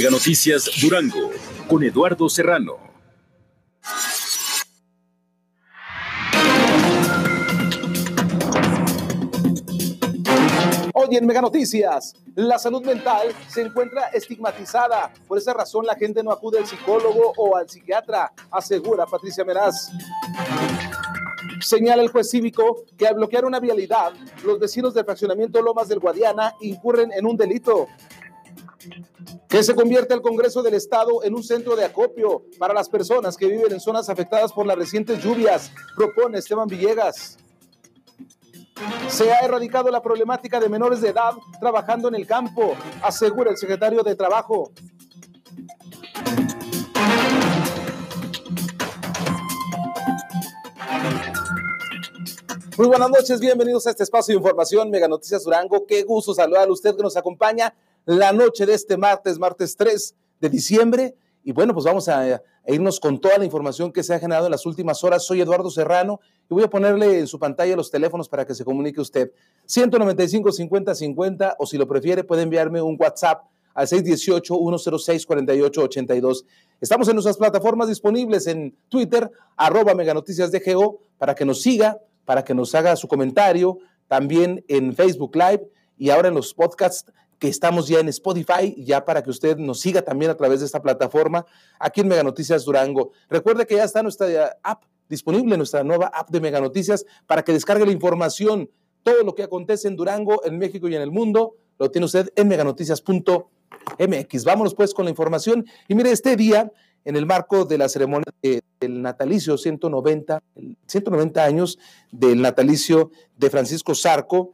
Mega Noticias Durango con Eduardo Serrano. Hoy en Mega Noticias, la salud mental se encuentra estigmatizada. Por esa razón la gente no acude al psicólogo o al psiquiatra, asegura Patricia Meraz. Señala el juez cívico que al bloquear una vialidad, los vecinos del fraccionamiento Lomas del Guadiana incurren en un delito. Que se convierte el Congreso del Estado en un centro de acopio para las personas que viven en zonas afectadas por las recientes lluvias, propone Esteban Villegas. Se ha erradicado la problemática de menores de edad trabajando en el campo, asegura el secretario de Trabajo. Muy buenas noches, bienvenidos a este espacio de información Mega Noticias Durango. Qué gusto saludar a usted que nos acompaña la noche de este martes, martes 3 de diciembre. Y bueno, pues vamos a, irnos con toda la información que se ha generado en las últimas horas. Soy Eduardo Serrano y voy a ponerle en su pantalla los teléfonos para que se comunique usted. 195 50 50 o si lo prefiere puede enviarme un WhatsApp al 618-106-4882. Estamos en nuestras plataformas disponibles en Twitter, arroba Meganoticias DGO, para que nos siga, para que nos haga su comentario, también en Facebook Live y ahora en los podcasts que estamos ya en Spotify, ya para que usted nos siga también a través de esta plataforma aquí en Mega Noticias Durango. Recuerde que ya está nuestra app disponible, nuestra nueva app de Mega Noticias, para que descargue la información, todo lo que acontece en Durango, en México y en el mundo, lo tiene usted en meganoticias.mx. Vámonos pues con la información. Y mire, este día, en el marco de la ceremonia del natalicio 190, 190 años del natalicio de Francisco Zarco,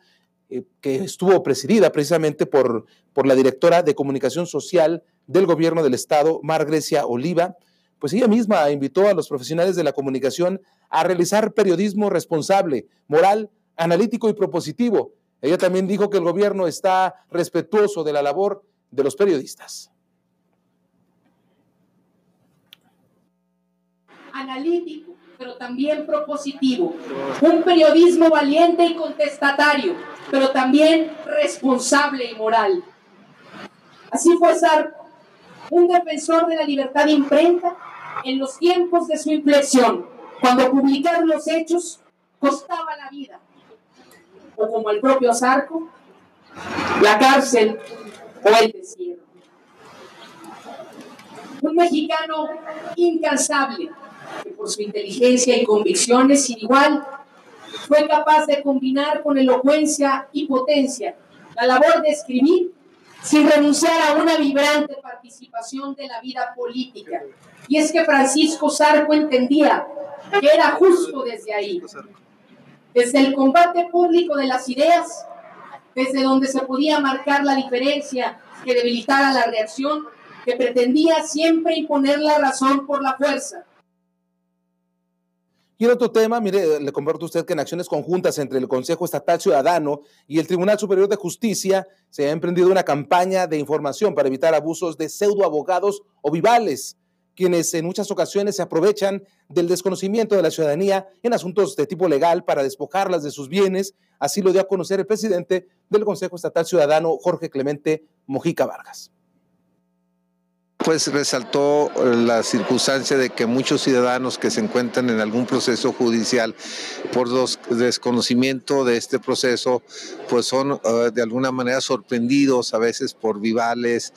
eh, que estuvo presidida precisamente por, por la directora de comunicación social del gobierno del estado, Mar Grecia Oliva, pues ella misma invitó a los profesionales de la comunicación a realizar periodismo responsable, moral, analítico y propositivo. Ella también dijo que el gobierno está respetuoso de la labor de los periodistas. Analítico, pero también propositivo. Un periodismo valiente y contestatario pero también responsable y moral. Así fue Sarko, un defensor de la libertad de imprenta en los tiempos de su inflexión, cuando publicar los hechos costaba la vida, o como el propio Sarco, la cárcel o el desierto. Un mexicano incansable, que por su inteligencia y convicciones sin igual fue capaz de combinar con elocuencia y potencia la labor de escribir sin renunciar a una vibrante participación de la vida política. Y es que Francisco Sarco entendía que era justo desde ahí, desde el combate público de las ideas, desde donde se podía marcar la diferencia que debilitara la reacción, que pretendía siempre imponer la razón por la fuerza y en otro tema, mire, le comparto a usted que en acciones conjuntas entre el Consejo Estatal Ciudadano y el Tribunal Superior de Justicia se ha emprendido una campaña de información para evitar abusos de pseudoabogados o vivales, quienes en muchas ocasiones se aprovechan del desconocimiento de la ciudadanía en asuntos de tipo legal para despojarlas de sus bienes. Así lo dio a conocer el presidente del Consejo Estatal Ciudadano, Jorge Clemente Mojica Vargas pues resaltó eh, la circunstancia de que muchos ciudadanos que se encuentran en algún proceso judicial por desconocimiento de este proceso, pues son eh, de alguna manera sorprendidos a veces por vivales,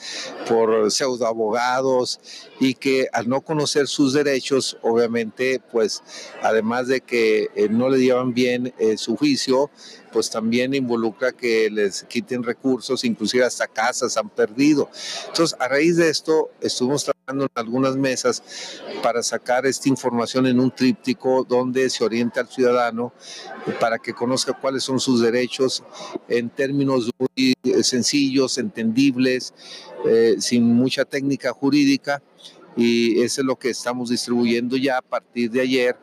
por pseudoabogados y que al no conocer sus derechos, obviamente, pues además de que eh, no le llevan bien su juicio, pues también involucra que les quiten recursos, inclusive hasta casas han perdido. Entonces, a raíz de esto, estuvimos trabajando en algunas mesas para sacar esta información en un tríptico donde se orienta al ciudadano para que conozca cuáles son sus derechos en términos muy sencillos, entendibles, eh, sin mucha técnica jurídica y eso es lo que estamos distribuyendo ya a partir de ayer,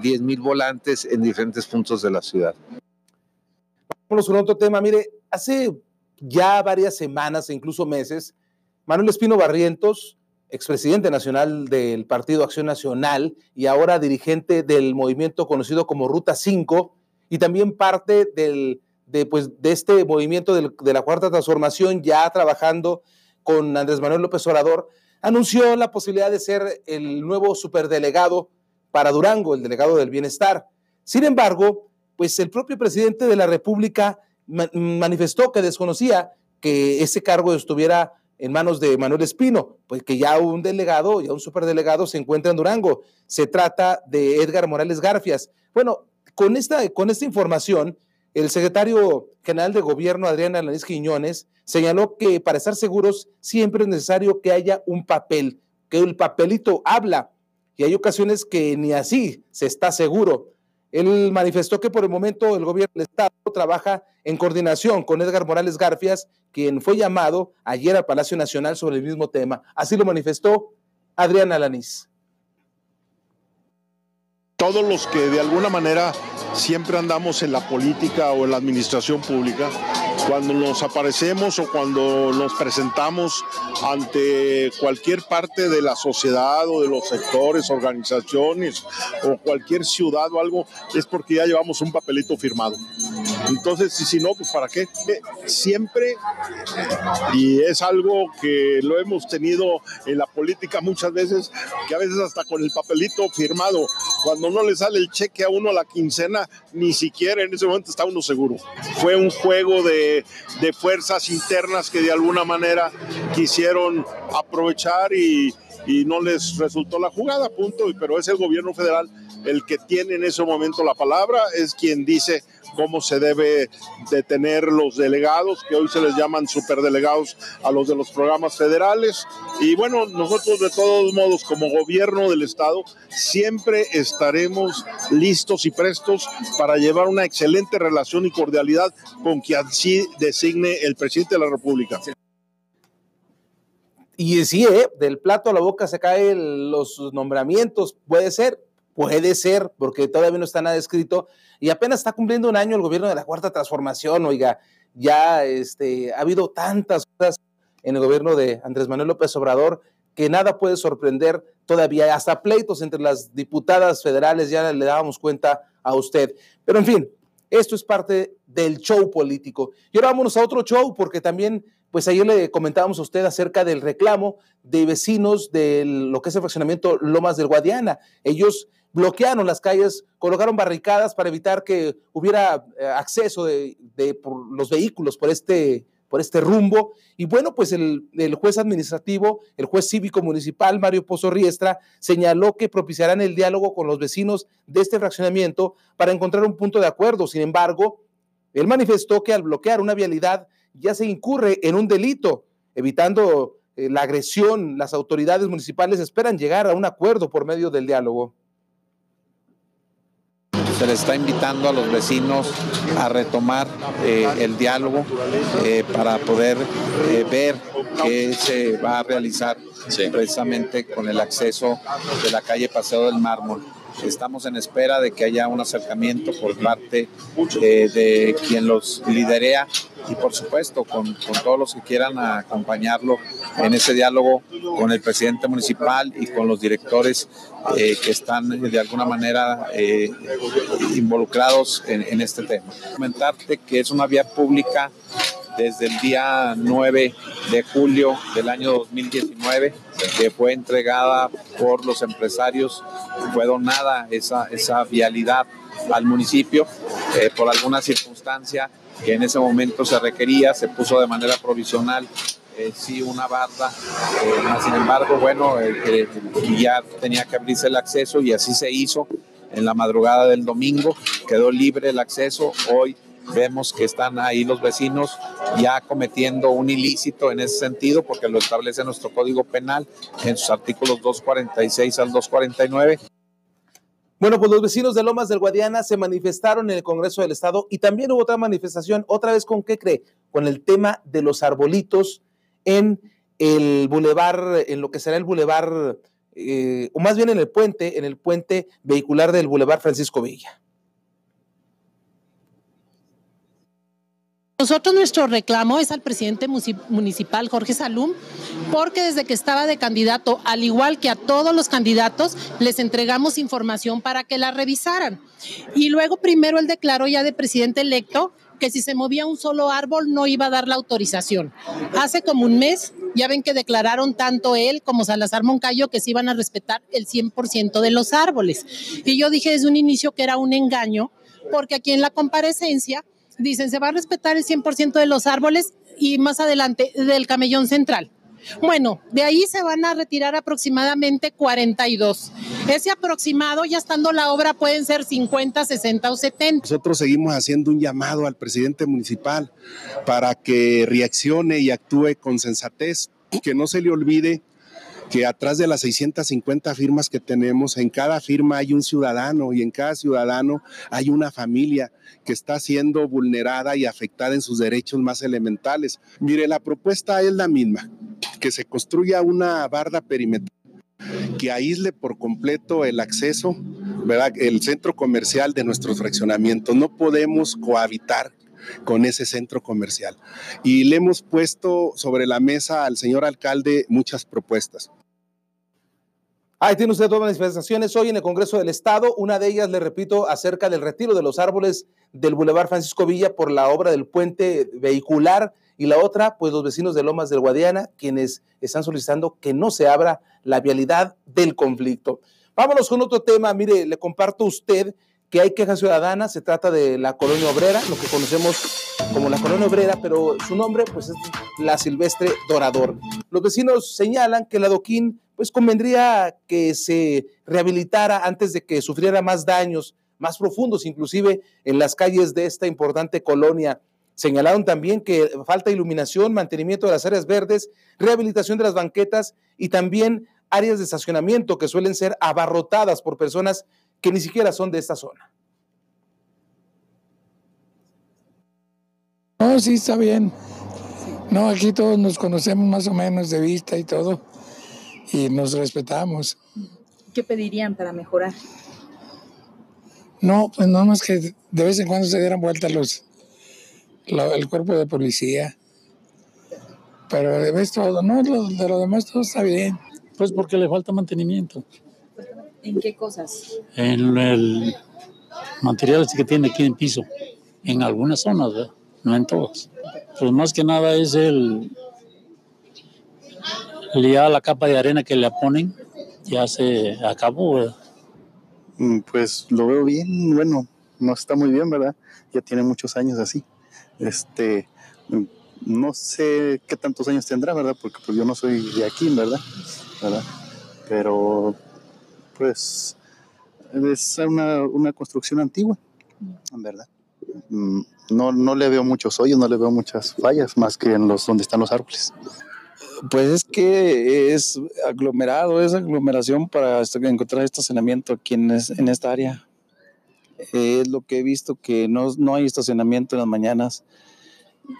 10 eh, mil volantes en diferentes puntos de la ciudad. Vamos con otro tema. Mire, hace ya varias semanas e incluso meses, Manuel Espino Barrientos, expresidente nacional del Partido Acción Nacional y ahora dirigente del movimiento conocido como Ruta 5 y también parte pues, de este movimiento de la Cuarta Transformación, ya trabajando con Andrés Manuel López Obrador, anunció la posibilidad de ser el nuevo superdelegado para Durango, el delegado del bienestar. Sin embargo, pues el propio presidente de la República manifestó que desconocía que ese cargo estuviera en manos de Manuel Espino, pues que ya un delegado, ya un superdelegado se encuentra en Durango. Se trata de Edgar Morales Garfias. Bueno, con esta, con esta información, el secretario general de gobierno, Adrián Alanis Quiñones, señaló que para estar seguros siempre es necesario que haya un papel, que el papelito habla, y hay ocasiones que ni así se está seguro. Él manifestó que por el momento el gobierno del Estado trabaja en coordinación con Edgar Morales Garfias, quien fue llamado ayer al Palacio Nacional sobre el mismo tema. Así lo manifestó Adrián Alanís. Todos los que de alguna manera siempre andamos en la política o en la administración pública, cuando nos aparecemos o cuando nos presentamos ante cualquier parte de la sociedad o de los sectores, organizaciones o cualquier ciudad o algo, es porque ya llevamos un papelito firmado. Entonces, y si no, pues para qué. Siempre, y es algo que lo hemos tenido en la política muchas veces, que a veces hasta con el papelito firmado, cuando no le sale el cheque a uno a la quincena, ni siquiera en ese momento está uno seguro. Fue un juego de, de fuerzas internas que de alguna manera quisieron aprovechar y, y no les resultó la jugada, punto. Pero es el gobierno federal el que tiene en ese momento la palabra, es quien dice cómo se debe detener los delegados, que hoy se les llaman superdelegados a los de los programas federales. Y bueno, nosotros de todos modos, como gobierno del Estado, siempre estaremos listos y prestos para llevar una excelente relación y cordialidad con quien así designe el presidente de la República. Y sí, ¿eh? del plato a la boca se caen los nombramientos, puede ser, puede ser, porque todavía no está nada escrito, y apenas está cumpliendo un año el gobierno de la Cuarta Transformación, oiga, ya este, ha habido tantas cosas en el gobierno de Andrés Manuel López Obrador que nada puede sorprender todavía, hasta pleitos entre las diputadas federales, ya le dábamos cuenta a usted. Pero en fin, esto es parte del show político. Y ahora vámonos a otro show, porque también, pues ayer le comentábamos a usted acerca del reclamo de vecinos de lo que es el fraccionamiento Lomas del Guadiana. Ellos bloquearon las calles, colocaron barricadas para evitar que hubiera eh, acceso de, los vehículos por este, por este rumbo. Y bueno, pues el, el, juez administrativo, el juez cívico municipal, Mario Pozo Riestra, señaló que propiciarán el diálogo con los vecinos de este fraccionamiento para encontrar un punto de acuerdo. Sin embargo, él manifestó que al bloquear una vialidad ya se incurre en un delito, evitando eh, la agresión. Las autoridades municipales esperan llegar a un acuerdo por medio del diálogo se les está invitando a los vecinos a retomar eh, el diálogo eh, para poder eh, ver qué se va a realizar precisamente con el acceso de la calle Paseo del Mármol. Estamos en espera de que haya un acercamiento por parte eh, de quien los liderea y por supuesto con, todos los que quieran acompañarlo en ese diálogo con el presidente municipal y con los directores eh, que están de alguna manera eh, involucrados en este tema. Comentarte que es una vía pública desde el día 9 de julio del año 2019, que fue entregada por los empresarios, fue donada esa, esa vialidad al municipio eh, por alguna circunstancia que en ese momento se requería, se puso de manera provisional eh, sí una barda, eh, sin embargo, bueno, eh, ya tenía que abrirse el acceso y así se hizo en la madrugada del domingo, quedó libre el acceso, hoy vemos que están ahí los vecinos ya cometiendo un ilícito en ese sentido, porque lo establece nuestro Código Penal en sus artículos 246 al 249. Bueno, pues los vecinos de Lomas del Guadiana se manifestaron en el Congreso del Estado y también hubo otra manifestación, otra vez con qué cree, con el tema de los arbolitos en el bulevar, en lo que será el bulevar, eh, o más bien en el puente, en el puente vehicular del bulevar Francisco Villa. Nosotros nuestro reclamo es al presidente municipal Jorge Salum, porque desde que estaba de candidato, al igual que a todos los candidatos, les entregamos información para que la revisaran. Y luego primero él declaró ya de presidente electo que si se movía un solo árbol no iba a dar la autorización. Hace como un mes Ya ven que declararon tanto él como Salazar Moncayo que se iban a respetar el 100% de los árboles. Y yo dije desde un inicio que era un engaño, porque aquí en la comparecencia dicen se va a respetar el 100% de los árboles y más adelante del camellón central. Bueno, de ahí se van a retirar aproximadamente 42. Ese aproximado, ya estando la obra, pueden ser 50, 60 o 70. Nosotros seguimos haciendo un llamado al presidente municipal para que reaccione y actúe con sensatez, que no se le olvide que atrás de las 650 firmas que tenemos, en cada firma hay un ciudadano y en cada ciudadano hay una familia que está siendo vulnerada y afectada en sus derechos más elementales. Mire, la propuesta es la misma, que se construya una barda perimetral que aísle por completo el acceso, ¿verdad? el centro comercial de nuestros fraccionamientos. No podemos cohabitar con ese centro comercial. Y le hemos puesto sobre la mesa al señor alcalde muchas propuestas. Ahí tiene usted dos manifestaciones hoy en el Congreso del Estado. Una de ellas, le repito, acerca del retiro de los árboles del Boulevard Francisco Villa por la obra del puente vehicular. Y la otra, pues los vecinos de Lomas del Guadiana, quienes están solicitando que no se abra la vialidad del conflicto. Vámonos con otro tema. Mire, le comparto a usted que hay quejas ciudadanas, se trata de la colonia obrera, lo que conocemos como la colonia obrera, pero su nombre pues es la Silvestre Dorador. Los vecinos señalan que la Doquín pues convendría que se rehabilitara antes de que sufriera más daños, más profundos inclusive en las calles de esta importante colonia. Señalaron también que falta iluminación, mantenimiento de las áreas verdes, rehabilitación de las banquetas y también áreas de estacionamiento que suelen ser abarrotadas por personas que ni siquiera son de esta zona. No, sí, está bien. No, aquí todos nos conocemos más o menos de vista y todo, y nos respetamos. ¿Qué pedirían para mejorar? No, pues no más que de vez en cuando se dieran vuelta los, el cuerpo de policía. Pero de vez todo, no, de lo demás todo está bien. Pues porque le falta mantenimiento. ¿En qué cosas? En el material que tiene aquí en piso, en algunas zonas, no en todas. Pues más que nada es el, ya la capa de arena que le ponen, ya se acabó. Mm, pues lo veo bien, bueno, no está muy bien, ¿verdad? Ya tiene muchos años así. Este, mm, no sé qué tantos años tendrá, ¿verdad? Porque pues yo no soy de aquí, ¿verdad? ¿verdad? Pero pues es una, construcción antigua, verdad. Mm, no, no le veo muchos hoyos, no le veo muchas fallas más que en los donde están los árboles. Pues es que es aglomerado, es aglomeración para encontrar estacionamiento aquí en, en esta área. Es lo que he visto que no, no hay estacionamiento en las mañanas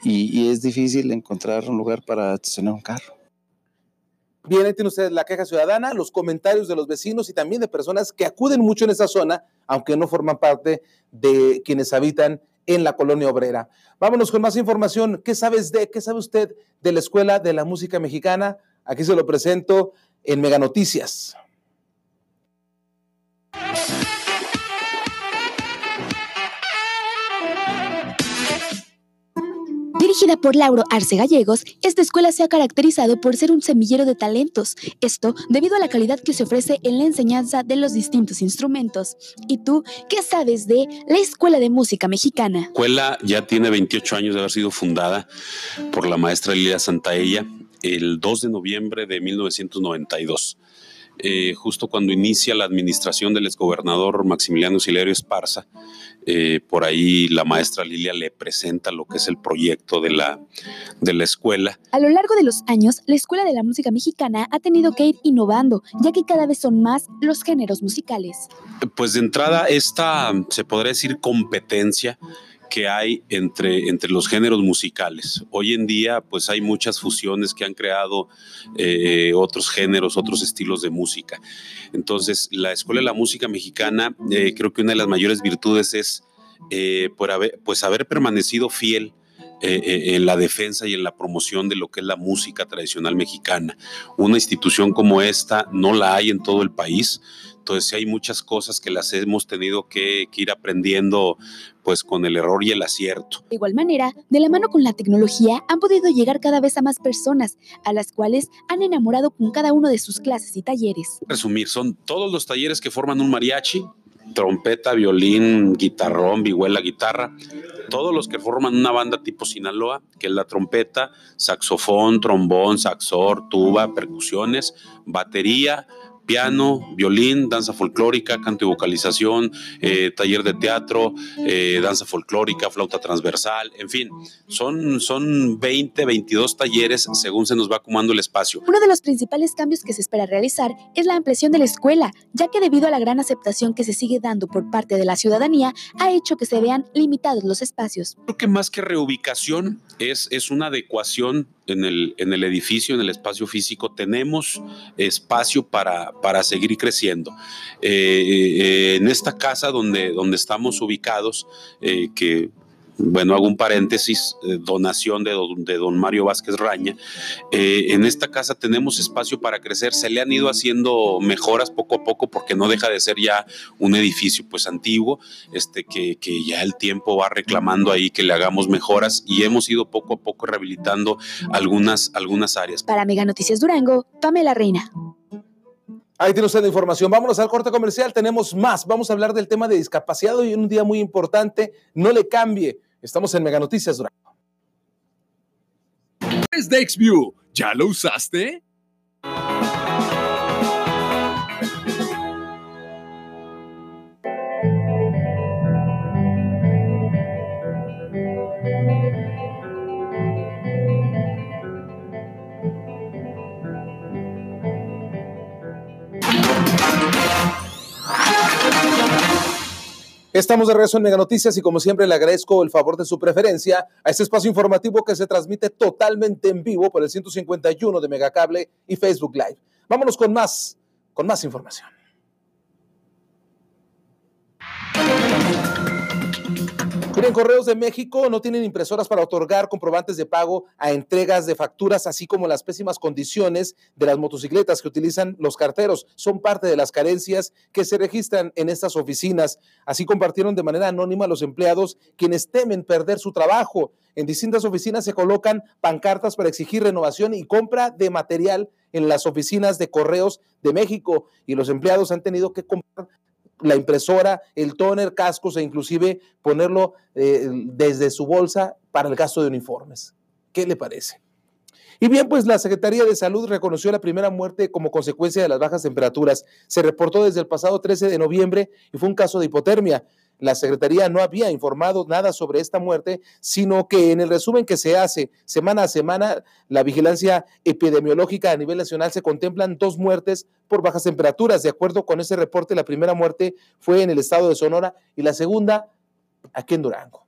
y, y es difícil encontrar un lugar para estacionar un carro. Bien, ahí tienen ustedes la queja ciudadana, los comentarios de los vecinos y también de personas que acuden mucho en esa zona, aunque no forman parte de quienes habitan en la colonia obrera. Vámonos con más información. ¿Qué sabes de, qué sabe usted de la Escuela de la Música Mexicana? Aquí se lo presento en Mega Noticias. Dirigida por Lauro Arce Gallegos, esta escuela se ha caracterizado por ser un semillero de talentos, esto debido a la calidad que se ofrece en la enseñanza de los distintos instrumentos. ¿Y tú qué sabes de la Escuela de Música Mexicana? La escuela ya tiene 28 años de haber sido fundada por la maestra Lilia Santaella el 2 de noviembre de 1992. Eh, justo cuando inicia la administración del exgobernador Maximiliano Silerio Esparza, eh, por ahí la maestra Lilia le presenta lo que es el proyecto de la, de la escuela. A lo largo de los años, la Escuela de la Música Mexicana ha tenido que ir innovando, ya que cada vez son más los géneros musicales. Pues de entrada, esta, se podría decir, competencia que hay entre, entre los géneros musicales. Hoy en día, pues hay muchas fusiones que han creado eh, otros géneros, otros estilos de música. Entonces, la Escuela de la Música Mexicana, eh, creo que una de las mayores virtudes es eh, por haber, pues haber permanecido fiel en la defensa y en la promoción de lo que es la música tradicional mexicana. Una institución como esta no la hay en todo el país Entonces hay muchas cosas que las hemos tenido que, que ir aprendiendo pues con el error y el acierto. De igual manera, de la mano con la tecnología, han podido llegar cada vez a más personas, a las cuales han enamorado con cada uno de sus clases y talleres. Resumir, son todos los talleres que forman un mariachi, trompeta, violín, guitarrón, vihuela, guitarra, todos los que forman una banda tipo Sinaloa, que es la trompeta, saxofón, trombón, saxor, tuba, percusiones, batería, piano, violín, danza folclórica, canto y vocalización, eh, taller de teatro, eh, danza folclórica, flauta transversal, en fin, son, son 20, 22 talleres según se nos va acumulando el espacio. Uno de los principales cambios que se espera realizar es la ampliación de la escuela, ya que debido a la gran aceptación que se sigue dando por parte de la ciudadanía, ha hecho que se vean limitados los espacios. Creo que más que reubicación es, es una adecuación en el, en el edificio, en el espacio físico, tenemos espacio para, para seguir creciendo. Eh, eh, en esta casa donde, donde estamos ubicados, eh, que bueno, hago un paréntesis, donación de don, de don, Mario Vázquez Raña. En esta casa tenemos espacio para crecer, se le han ido haciendo mejoras poco a poco porque no deja de ser ya un edificio pues antiguo, este, que, que ya el tiempo va reclamando ahí que le hagamos mejoras y hemos ido poco a poco rehabilitando algunas, algunas áreas. Para Mega Noticias Durango, Pamela Reina. Ahí tiene usted la información. Vámonos al corte comercial. Tenemos más. Vamos a hablar del tema de discapacidad hoy un día muy importante. No le cambie. Estamos en Mega Noticias Durango. Es DexView. ¿Ya lo usaste? Estamos de regreso en Mega Noticias y como siempre le agradezco el favor de su preferencia a este espacio informativo que se transmite totalmente en vivo por el 151 de Megacable y Facebook Live. Vámonos con más, con más información. Miren, Correos de México no tienen impresoras para otorgar comprobantes de pago a entregas de facturas, así como las pésimas condiciones de las motocicletas que utilizan los carteros. Son parte de las carencias que se registran en estas oficinas. Así compartieron de manera anónima los empleados quienes temen perder su trabajo. En distintas oficinas se colocan pancartas para exigir renovación y compra de material en las oficinas de Correos de México y los empleados han tenido que comprar la impresora, el tóner, cascos e inclusive ponerlo eh, desde su bolsa para el gasto de uniformes. ¿Qué le parece? Y bien, pues la Secretaría de Salud reconoció la primera muerte como consecuencia de las bajas temperaturas. Se reportó desde el pasado 13 de noviembre y fue un caso de hipotermia. La Secretaría no había informado nada sobre esta muerte, sino que en el resumen que se hace semana a semana, la vigilancia epidemiológica a nivel nacional se contemplan dos muertes por bajas temperaturas. De acuerdo con ese reporte, la primera muerte fue en el estado de Sonora y la segunda aquí en Durango.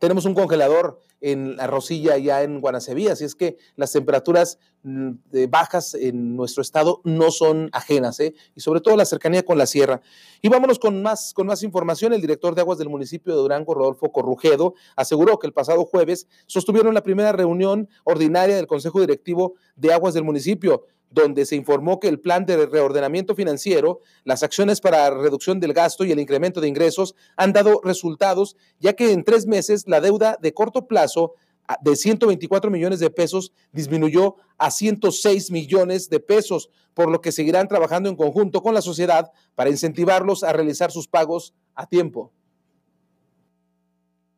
Tenemos un congelador en la Rosilla, ya en Guanaceví, así es que las temperaturas mm, bajas en nuestro estado no son ajenas, ¿eh? y sobre todo la cercanía con la sierra. Y vámonos con más, con más información. El director de aguas del municipio de Durango, Rodolfo Corrujedo, aseguró que el pasado jueves sostuvieron la primera reunión ordinaria del Consejo Directivo de Aguas del municipio donde se informó que el plan de reordenamiento financiero, las acciones para reducción del gasto y el incremento de ingresos han dado resultados, ya que en tres meses la deuda de corto plazo ah, de 124 millones de pesos disminuyó a 106 millones de pesos, por lo que seguirán trabajando en conjunto con la sociedad para incentivarlos a realizar sus pagos a tiempo.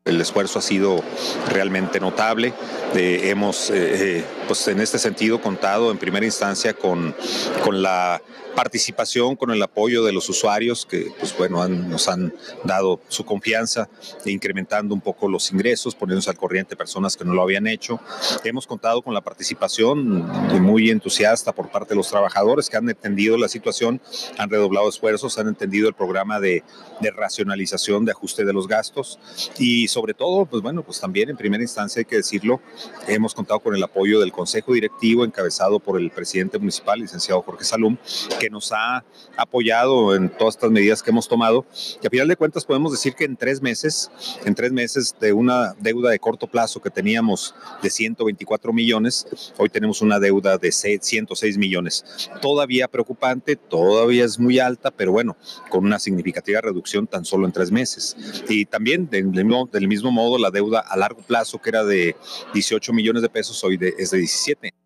El esfuerzo ha sido realmente notable. Eh, hemos, eh, eh, pues en este sentido, contado en primera instancia con, con la participación, con el apoyo de los usuarios que, pues bueno, nos han dado su confianza, incrementando un poco los ingresos, poniéndose al corriente personas que no lo habían hecho. Hemos contado con la participación muy entusiasta por parte de los trabajadores que han entendido la situación, han redoblado esfuerzos, han entendido el programa de, de racionalización, de ajuste de los gastos y sobre todo, pues bueno, pues también en primera instancia hay que decirlo, hemos contado con el apoyo del Consejo Directivo encabezado por el presidente municipal, licenciado Jorge Salum, que nos ha apoyado en todas estas medidas que hemos tomado. Y a final de cuentas podemos decir que en tres meses, en tres meses de una deuda de corto plazo que teníamos de 124 millones, hoy tenemos una deuda de 106 millones. Todavía preocupante, todavía es muy alta, pero bueno, con una significativa reducción tan solo en tres meses. Y también del mismo, del mismo modo la deuda a largo plazo que era de 18 millones de pesos, hoy de, es de 17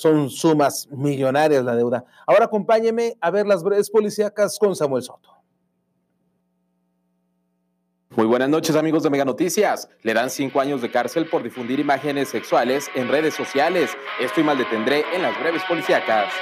son sumas millonarias la deuda. Ahora acompáñeme a ver las breves policíacas con Samuel Soto. Muy buenas noches amigos de Mega Noticias. Le dan cinco años de cárcel por difundir imágenes sexuales en redes sociales. Esto y mal detendré en las breves policíacas.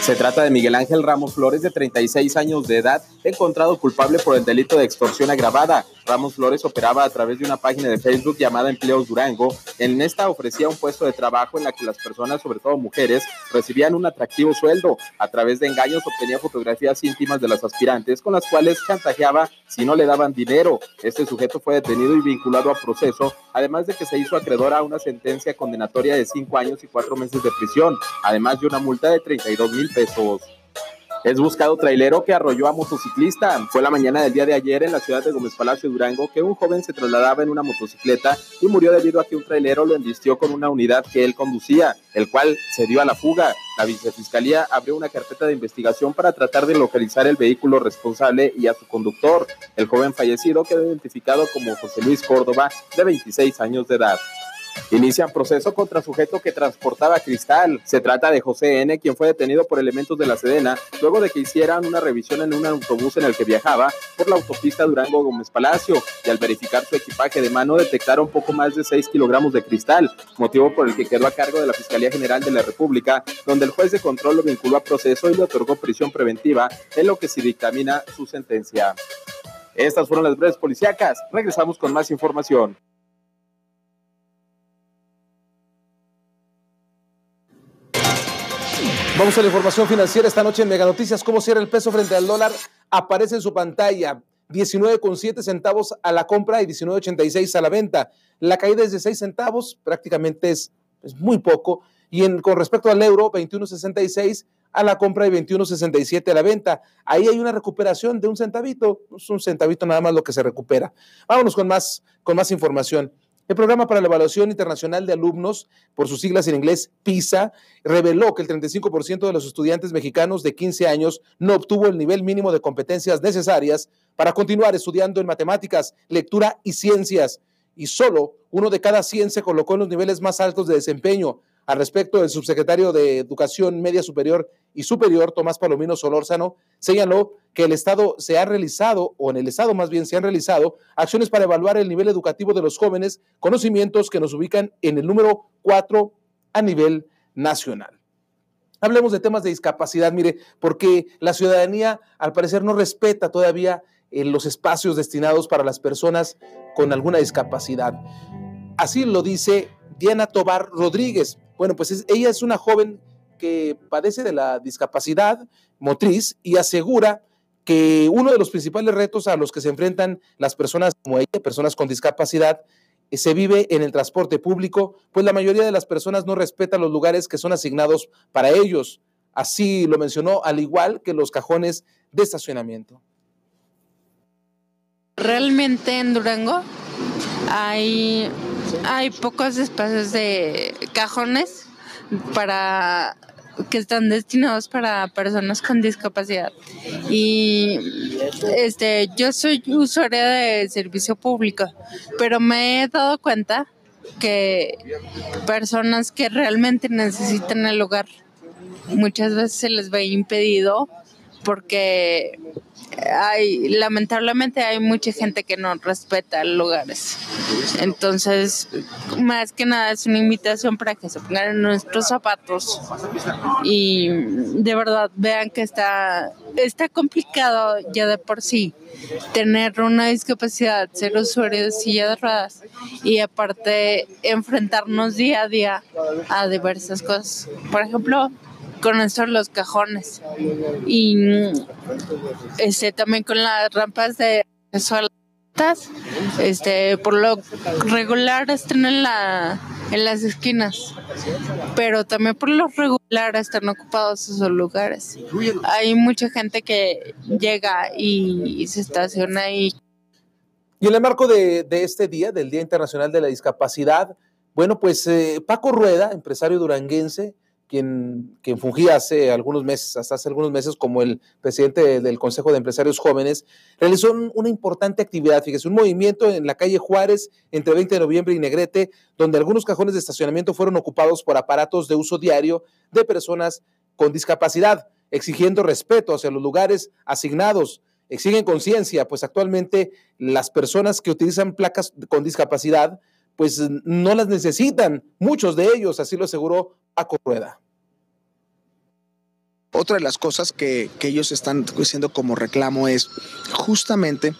Se trata de Miguel Ángel Ramos Flores, de 36 años de edad, encontrado culpable por el delito de extorsión agravada. Ramos Flores operaba a través de una página de Facebook llamada Empleos Durango. En esta ofrecía un puesto de trabajo en la que las personas, sobre todo mujeres, recibían un atractivo sueldo. A través de engaños obtenía fotografías íntimas de las aspirantes con las cuales chantajeaba si no le daban dinero. Este sujeto fue detenido y vinculado a proceso, además de que se hizo acreedor a una sentencia condenatoria de cinco años y cuatro meses de prisión, además de una multa de 32 mil pesos. Es buscado trailero que arrolló a motociclista. Fue la mañana del día de ayer en la ciudad de Gómez Palacio Durango que un joven se trasladaba en una motocicleta y murió debido a que un trailero lo embistió con una unidad que él conducía, el cual se dio a la fuga. La vicefiscalía abrió una carpeta de investigación para tratar de localizar el vehículo responsable y a su conductor. El joven fallecido quedó identificado como José Luis Córdoba, de 26 años de edad. Inician proceso contra sujeto que transportaba cristal. Se trata de José N., quien fue detenido por elementos de la Sedena luego de que hicieran una revisión en un autobús en el que viajaba por la autopista Durango Gómez Palacio y al verificar su equipaje de mano detectaron poco más de 6 kilogramos de cristal, motivo por el que quedó a cargo de la Fiscalía General de la República, donde el juez de control lo vinculó a proceso y le otorgó prisión preventiva, en lo que se dictamina su sentencia. Estas fueron las breves policíacas. Regresamos con más información. Vamos a la información financiera esta noche en Mega Noticias. ¿Cómo cierra el peso frente al dólar? Aparece en su pantalla 19,7 centavos a la compra y 19,86 a la venta. La caída es de 6 centavos, prácticamente es, es muy poco. Y con respecto al euro, 21,66 a la compra y 21,67 a la venta. Ahí hay una recuperación de un centavito, es un centavito nada más lo que se recupera. Vámonos con más, con más información. El Programa para la Evaluación Internacional de Alumnos, por sus siglas en inglés PISA, reveló que el 35% de los estudiantes mexicanos de 15 años no obtuvo el nivel mínimo de competencias necesarias para continuar estudiando en matemáticas, lectura y ciencias. Y solo uno de cada 100 se colocó en los niveles más altos de desempeño. Al respecto, el subsecretario de Educación Media Superior y Superior, Tomás Palomino Solórzano, señaló que el Estado se ha realizado, o en el Estado más bien se han realizado, acciones para evaluar el nivel educativo de los jóvenes, conocimientos que nos ubican en el número 4 a nivel nacional. Hablemos de temas de discapacidad, mire, porque la ciudadanía al parecer no respeta todavía eh, los espacios destinados para las personas con alguna discapacidad. Así lo dice Diana Tobar Rodríguez, bueno, pues ella es una joven que padece de la discapacidad motriz y asegura que uno de los principales retos a los que se enfrentan las personas como ella, personas con discapacidad, eh, se vive en el transporte público, pues la mayoría de las personas no respetan los lugares que son asignados para ellos. Así lo mencionó, al igual que los cajones de estacionamiento. Realmente en Durango hay hay pocos espacios de cajones para que están destinados para personas con discapacidad. Y este, yo soy usuaria de servicio público, pero me he dado cuenta que personas que realmente necesitan el lugar muchas veces se les ve impedido porque hay, lamentablemente hay mucha gente que no respeta lugares. Entonces, más que nada es una invitación para que se pongan en nuestros zapatos y de verdad vean que está, está complicado ya de por sí tener una discapacidad, ser usuario de silla de ruedas y aparte enfrentarnos día a día a diversas cosas. Por ejemplo, con esto los cajones y este también con las rampas de este por lo regular están en la en las esquinas, pero también por lo regular están ocupados esos lugares. Hay mucha gente que llega y se estaciona ahí. Y en el marco de, de este día, del Día Internacional de la Discapacidad, bueno, pues eh, Paco Rueda, empresario duranguense, quien, quien fungía hace algunos meses, hasta hace algunos meses como el presidente del Consejo de Empresarios Jóvenes, realizó un- una importante actividad, fíjese, un movimiento en la calle Juárez entre 20 de noviembre y Negrete, donde algunos cajones de estacionamiento fueron ocupados por aparatos de uso diario de personas con discapacidad, exigiendo respeto hacia los lugares asignados. Exigen conciencia, pues actualmente las personas que utilizan placas con discapacidad, pues no las necesitan, muchos de ellos, así lo aseguró Paco Rueda. Otra de las cosas que, que ellos están haciendo como reclamo es justamente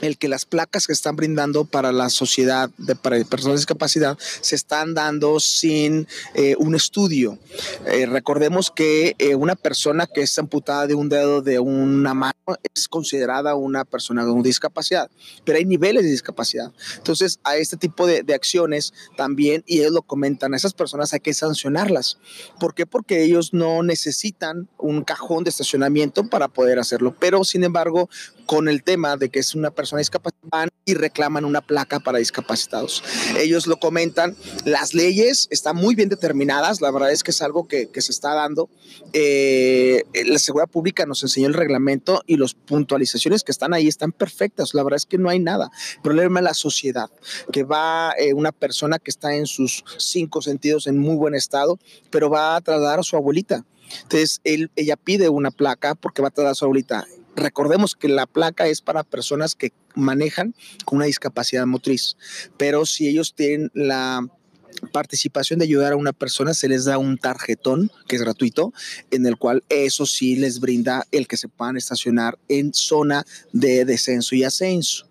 el que las placas que están brindando para la sociedad de para personas de discapacidad se están dando sin eh, un estudio. Eh, recordemos que eh, una persona que es amputada de un dedo de una mano es considerada una persona con discapacidad, pero hay niveles de discapacidad. Entonces, a este tipo de, de acciones también, y ellos lo comentan, a esas personas hay que sancionarlas. ¿Por qué? Porque ellos no necesitan un cajón de estacionamiento para poder hacerlo, pero sin embargo, con el tema de que es una persona discapacitada van y reclaman una placa para discapacitados. Ellos lo comentan, las leyes están muy bien determinadas, la verdad es que es algo que, que se está dando. Eh, la seguridad pública nos enseñó el reglamento y las puntualizaciones que están ahí están perfectas, la verdad es que no hay nada. El problema es la sociedad, que va eh, una persona que está en sus cinco sentidos en muy buen estado, pero va a trasladar a su abuelita. Entonces, él, ella pide una placa porque va a trasladar a su abuelita. Recordemos que la placa es para personas que manejan con una discapacidad motriz, pero si ellos tienen la participación de ayudar a una persona, se les da un tarjetón que es gratuito, en el cual eso sí les brinda el que se puedan estacionar en zona de descenso y ascenso.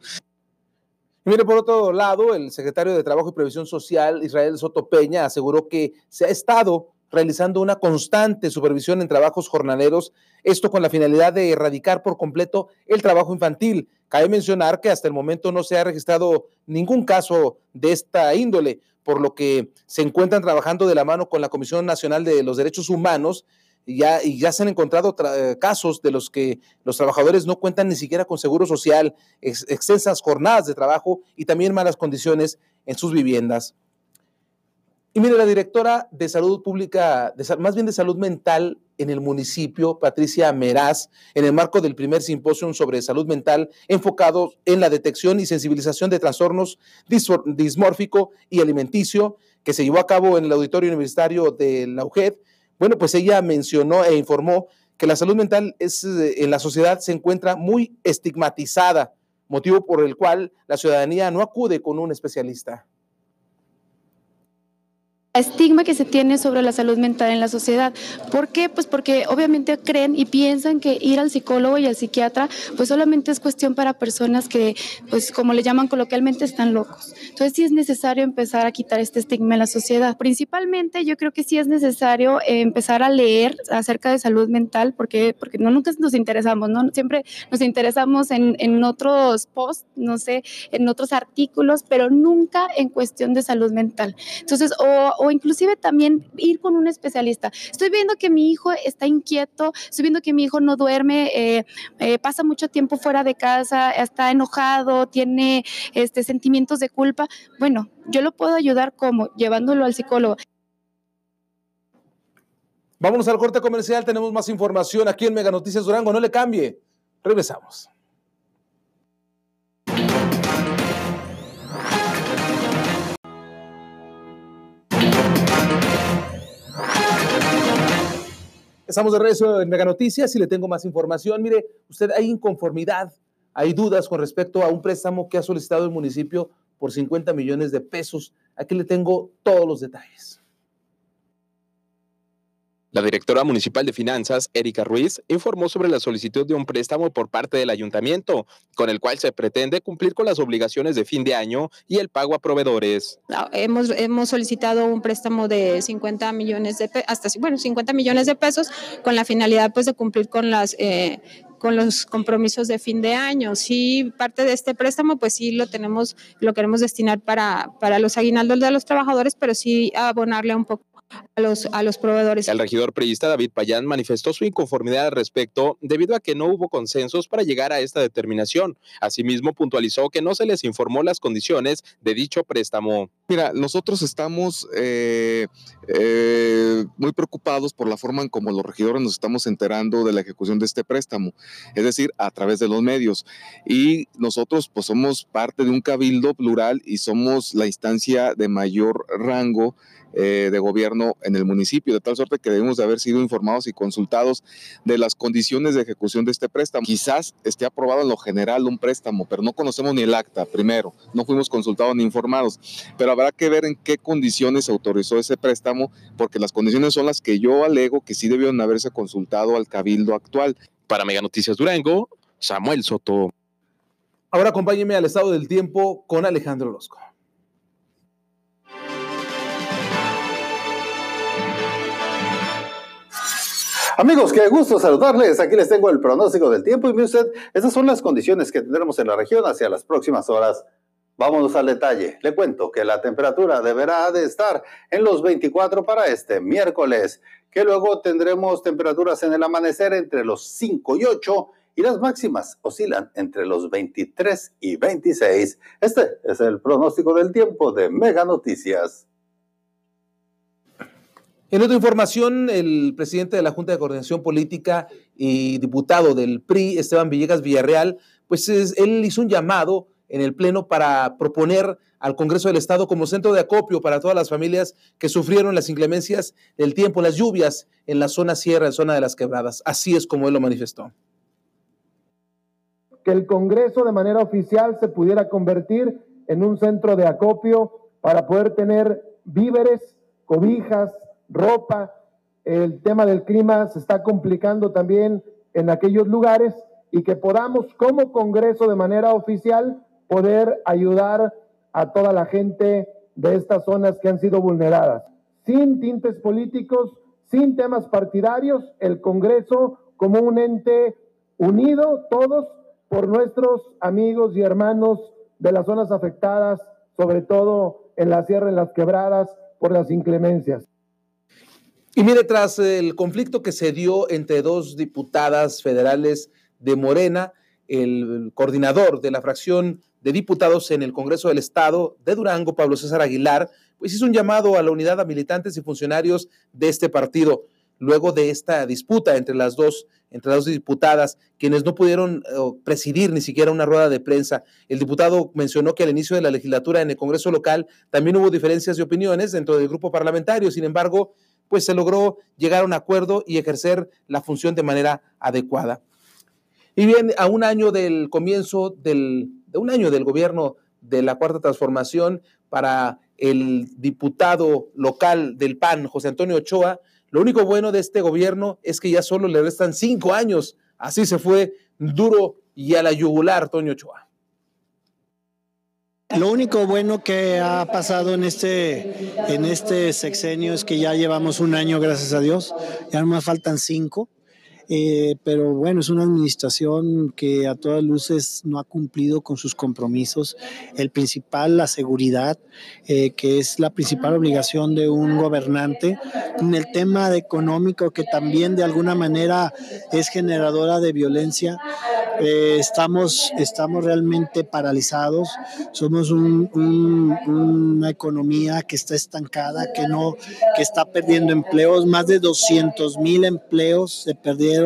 Mire, por otro lado, el secretario de Trabajo y Previsión Social, Israel Soto Peña, aseguró que se ha estado realizando una constante supervisión en trabajos jornaleros, esto con la finalidad de erradicar por completo el trabajo infantil. Cabe mencionar que hasta el momento no se ha registrado ningún caso de esta índole, por lo que se encuentran trabajando de la mano con la Comisión Nacional de los Derechos Humanos y ya, y ya se han encontrado tra- eh, casos de los que los trabajadores no cuentan ni siquiera con seguro social, ex- extensas jornadas de trabajo y también malas condiciones en sus viviendas. Y mire, la directora de salud pública, de, más bien de salud mental en el municipio, Patricia Meraz, en el marco del primer simposio sobre salud mental enfocado en la detección y sensibilización de trastornos dismórfico y alimenticio, que se llevó a cabo en el auditorio universitario de la UJED, bueno, pues ella mencionó e informó que la salud mental es, eh, en la sociedad se encuentra muy estigmatizada, motivo por el cual la ciudadanía no acude con un especialista. Estigma que se tiene sobre la salud mental en la sociedad. ¿Por qué? Pues porque obviamente creen y piensan que ir al psicólogo y al psiquiatra pues solamente es cuestión para personas que pues como le llaman coloquialmente están locos. Entonces sí es necesario empezar a quitar este estigma en la sociedad. Principalmente yo creo que sí es necesario eh, empezar a leer acerca de salud mental porque porque no nunca nos interesamos, ¿no? Siempre nos interesamos en, en otros posts, no sé, en otros artículos, pero nunca en cuestión de salud mental. Entonces, o, o inclusive también ir con un especialista. Estoy viendo que mi hijo está inquieto, estoy viendo que mi hijo no duerme, eh, eh, pasa mucho tiempo fuera de casa, está enojado, tiene este, sentimientos de culpa. Bueno, yo lo puedo ayudar como llevándolo al psicólogo. Vámonos al corte comercial, tenemos más información aquí en Mega Noticias Durango, no le cambie. Regresamos. Estamos de regreso en Mega Noticias y le tengo más información. Mire, usted hay inconformidad, hay dudas con respecto a un préstamo que ha solicitado el municipio por 50 millones de pesos. Aquí le tengo todos los detalles. La directora municipal de finanzas, Erika Ruiz, informó sobre la solicitud de un préstamo por parte del ayuntamiento, con el cual se pretende cumplir con las obligaciones de fin de año y el pago a proveedores. Hemos, hemos solicitado un préstamo de 50 millones de hasta bueno, 50 millones de pesos con la finalidad pues de cumplir con las eh, con los compromisos de fin de año. Sí, parte de este préstamo, pues sí lo tenemos, lo queremos destinar para, para los aguinaldos de los trabajadores, pero sí abonarle un poco a los, a los proveedores. El regidor priista David Payán manifestó su inconformidad al respecto debido a que no hubo consensos para llegar a esta determinación. Asimismo, puntualizó que no se les informó las condiciones de dicho préstamo. Mira, nosotros estamos eh, eh, muy preocupados por la forma en cómo los regidores nos estamos enterando de la ejecución de este préstamo, es decir, a través de los medios. Y nosotros pues somos parte de un cabildo plural y somos la instancia de mayor rango eh, de gobierno en el municipio, de tal suerte que debemos de haber sido informados y consultados de las condiciones de ejecución de este préstamo. Quizás esté aprobado en lo general un préstamo, pero no conocemos ni el acta, primero, no fuimos consultados ni informados, pero habrá que ver en qué condiciones se autorizó ese préstamo, porque las condiciones son las que yo alego que sí debieron haberse consultado al cabildo actual. Para Mega Noticias Durango, Samuel Soto. Ahora acompáñeme al estado del tiempo con Alejandro Orozco. Amigos, qué gusto saludarles. Aquí les tengo el pronóstico del tiempo y mire usted, estas son las condiciones que tendremos en la región hacia las próximas horas. Vámonos al detalle. Le cuento que la temperatura deberá de estar en los 24 para este miércoles, que luego tendremos temperaturas en el amanecer entre los 5 y 8 y las máximas oscilan entre los 23 y 26. Este es el pronóstico del tiempo de Mega Noticias. En otra información, el presidente de la Junta de Coordinación Política y diputado del PRI, Esteban Villegas Villarreal, pues él hizo un llamado en el Pleno para proponer al Congreso del Estado como centro de acopio para todas las familias que sufrieron las inclemencias del tiempo, las lluvias en la zona sierra, en zona de las quebradas. Así es como él lo manifestó. Que el Congreso de manera oficial se pudiera convertir en un centro de acopio para poder tener víveres, cobijas, ropa, el tema del clima se está complicando también en aquellos lugares y que podamos como Congreso de manera oficial poder ayudar a toda la gente de estas zonas que han sido vulneradas. Sin tintes políticos, sin temas partidarios, el Congreso como un ente unido, todos por nuestros amigos y hermanos de las zonas afectadas, sobre todo en la sierra, en las quebradas, por las inclemencias. Y mire, tras el conflicto que se dio entre dos diputadas federales de Morena, el coordinador de la fracción de diputados en el Congreso del Estado de Durango, Pablo César Aguilar, pues hizo un llamado a la unidad a militantes y funcionarios de este partido luego de esta disputa entre las dos entre las dos diputadas, quienes no pudieron eh, presidir ni siquiera una rueda de prensa. El diputado mencionó que al inicio de la legislatura en el Congreso local también hubo diferencias de opiniones dentro del grupo parlamentario. Sin embargo, pues se logró llegar a un acuerdo y ejercer la función de manera adecuada. Y bien, a un año del comienzo del, de un año del gobierno de la Cuarta Transformación para el diputado local del PAN, José Antonio Ochoa, lo único bueno de este gobierno es que ya solo le restan cinco años. Así se fue duro y a la yugular, Toño Ochoa. Lo único bueno que ha pasado en este, en este sexenio es que ya llevamos un año, gracias a Dios, ya no más faltan cinco. Eh, pero bueno, es una administración que a todas luces no ha cumplido con sus compromisos. El principal, la seguridad, eh, que es la principal obligación de un gobernante. En el tema económico, que también de alguna manera es generadora de violencia. Eh, estamos, estamos realmente paralizados. Somos una economía que está estancada, que no, que está perdiendo empleos. Más de 200 mil empleos se perdieron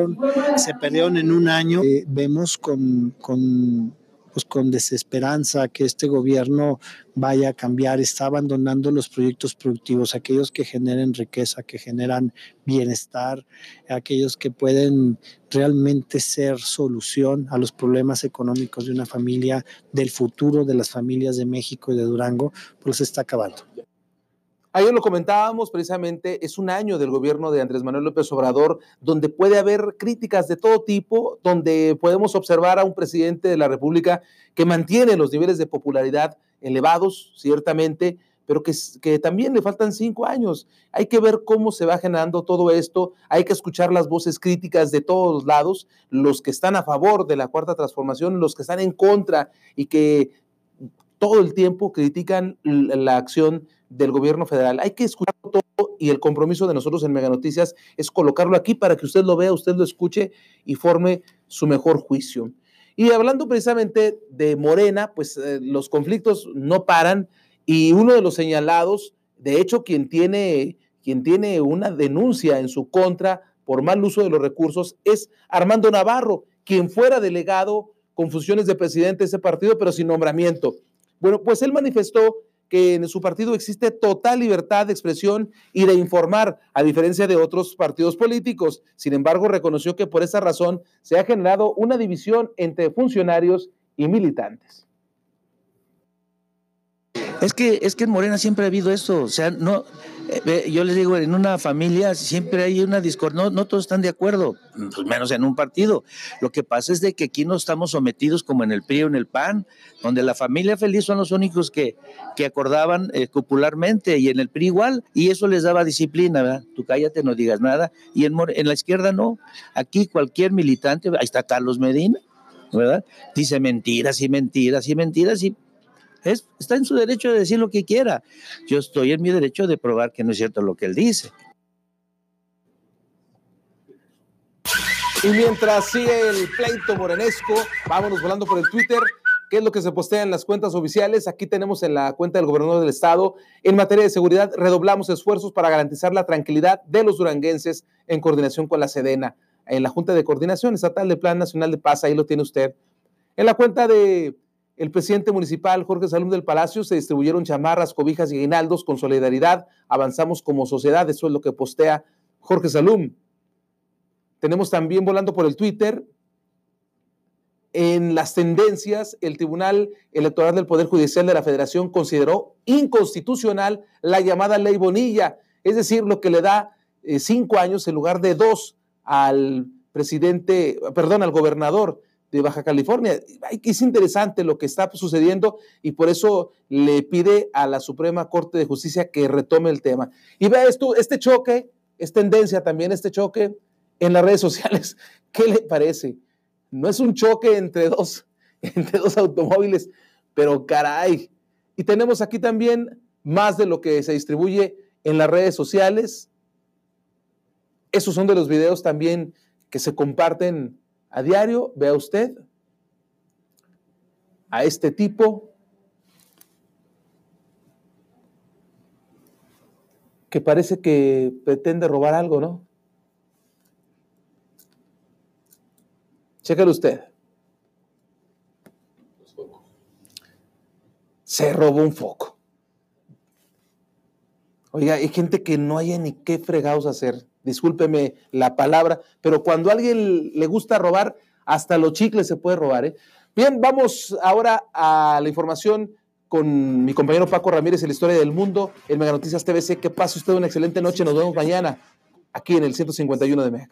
se perdieron en un año. Eh, vemos con, con, pues con desesperanza que este gobierno vaya a cambiar, está abandonando los proyectos productivos, aquellos que generen riqueza, que generan bienestar, aquellos que pueden realmente ser solución a los problemas económicos de una familia, del futuro de las familias de México y de Durango, pues está acabando. Ayer lo comentábamos precisamente, es un año del gobierno de Andrés Manuel López Obrador donde puede haber críticas de todo tipo, donde podemos observar a un presidente de la República que mantiene los niveles de popularidad elevados, ciertamente, pero que, que, también le faltan cinco años. Hay que ver cómo se va generando todo esto, hay que escuchar las voces críticas de todos lados, los que están a favor de la cuarta transformación, los que están en contra y que todo el tiempo critican la acción del gobierno federal. Hay que escuchar todo y el compromiso de nosotros en Mega Noticias es colocarlo aquí para que usted lo vea, usted lo escuche y forme su mejor juicio. Y hablando precisamente de Morena, pues eh, los conflictos no paran y uno de los señalados, de hecho, quien tiene, quien tiene una denuncia en su contra por mal uso de los recursos es Armando Navarro, quien fuera delegado con funciones de presidente de ese partido, pero sin nombramiento. Bueno, pues él manifestó que en su partido existe total libertad de expresión y de informar, a diferencia de otros partidos políticos. Sin embargo, reconoció que por esa razón se ha generado una división entre funcionarios y militantes. Es que, es que en Morena siempre ha habido eso, o sea, no, yo les digo, en una familia siempre hay una discordia, no, todos están de acuerdo, pues menos en un partido. Lo que pasa es de que aquí no estamos sometidos como en el PRI o en el PAN, donde la familia feliz son los únicos que, que acordaban eh, popularmente, y en el PRI igual, y eso les daba disciplina, ¿verdad? Tú cállate, no digas nada, y en, en la izquierda no. Aquí cualquier militante, ahí está Carlos Medina, ¿verdad? Dice mentiras y mentiras y mentiras y está en su derecho de decir lo que quiera. Yo estoy en mi derecho de probar que no es cierto lo que él dice. Y mientras sigue el pleito morenesco, vámonos volando por el Twitter. ¿Qué es lo que se postea en las cuentas oficiales? Aquí tenemos en la cuenta del gobernador del estado. En materia de seguridad, redoblamos esfuerzos para garantizar la tranquilidad de los duranguenses en coordinación con la Sedena. En la Junta de Coordinación Estatal de Plan Nacional de Paz, ahí lo tiene usted. En la cuenta de el presidente municipal Jorge Salum del Palacio se distribuyeron chamarras, cobijas y aguinaldos con solidaridad. Avanzamos como sociedad, eso es lo que postea Jorge Salum. Tenemos también volando por el Twitter. En las tendencias, el Tribunal Electoral del Poder Judicial de la Federación consideró inconstitucional la llamada ley Bonilla, es decir, lo que le da eh, cinco años en lugar de dos al presidente, perdón, al gobernador de Baja California. Es interesante lo que está sucediendo y por eso le pide a la Suprema Corte de Justicia que retome el tema. Y vea esto, este choque, es tendencia también este choque en las redes sociales. ¿Qué le parece? No es un choque entre dos, entre dos automóviles, pero caray. Y tenemos aquí también más de lo que se distribuye en las redes sociales. Esos son de los videos también que se comparten a diario, vea usted a este tipo que parece que pretende robar algo, ¿no? Chécalo usted. Se robó un foco. Oiga, hay gente que no haya ni qué fregados hacer discúlpeme la palabra, pero cuando a alguien le gusta robar, hasta los chicles se puede robar. ¿eh? Bien, vamos ahora a la información con mi compañero Paco Ramírez en la historia del mundo en Mega Noticias TVC. Que pase usted una excelente noche. Nos vemos mañana aquí en el 151 de Mega.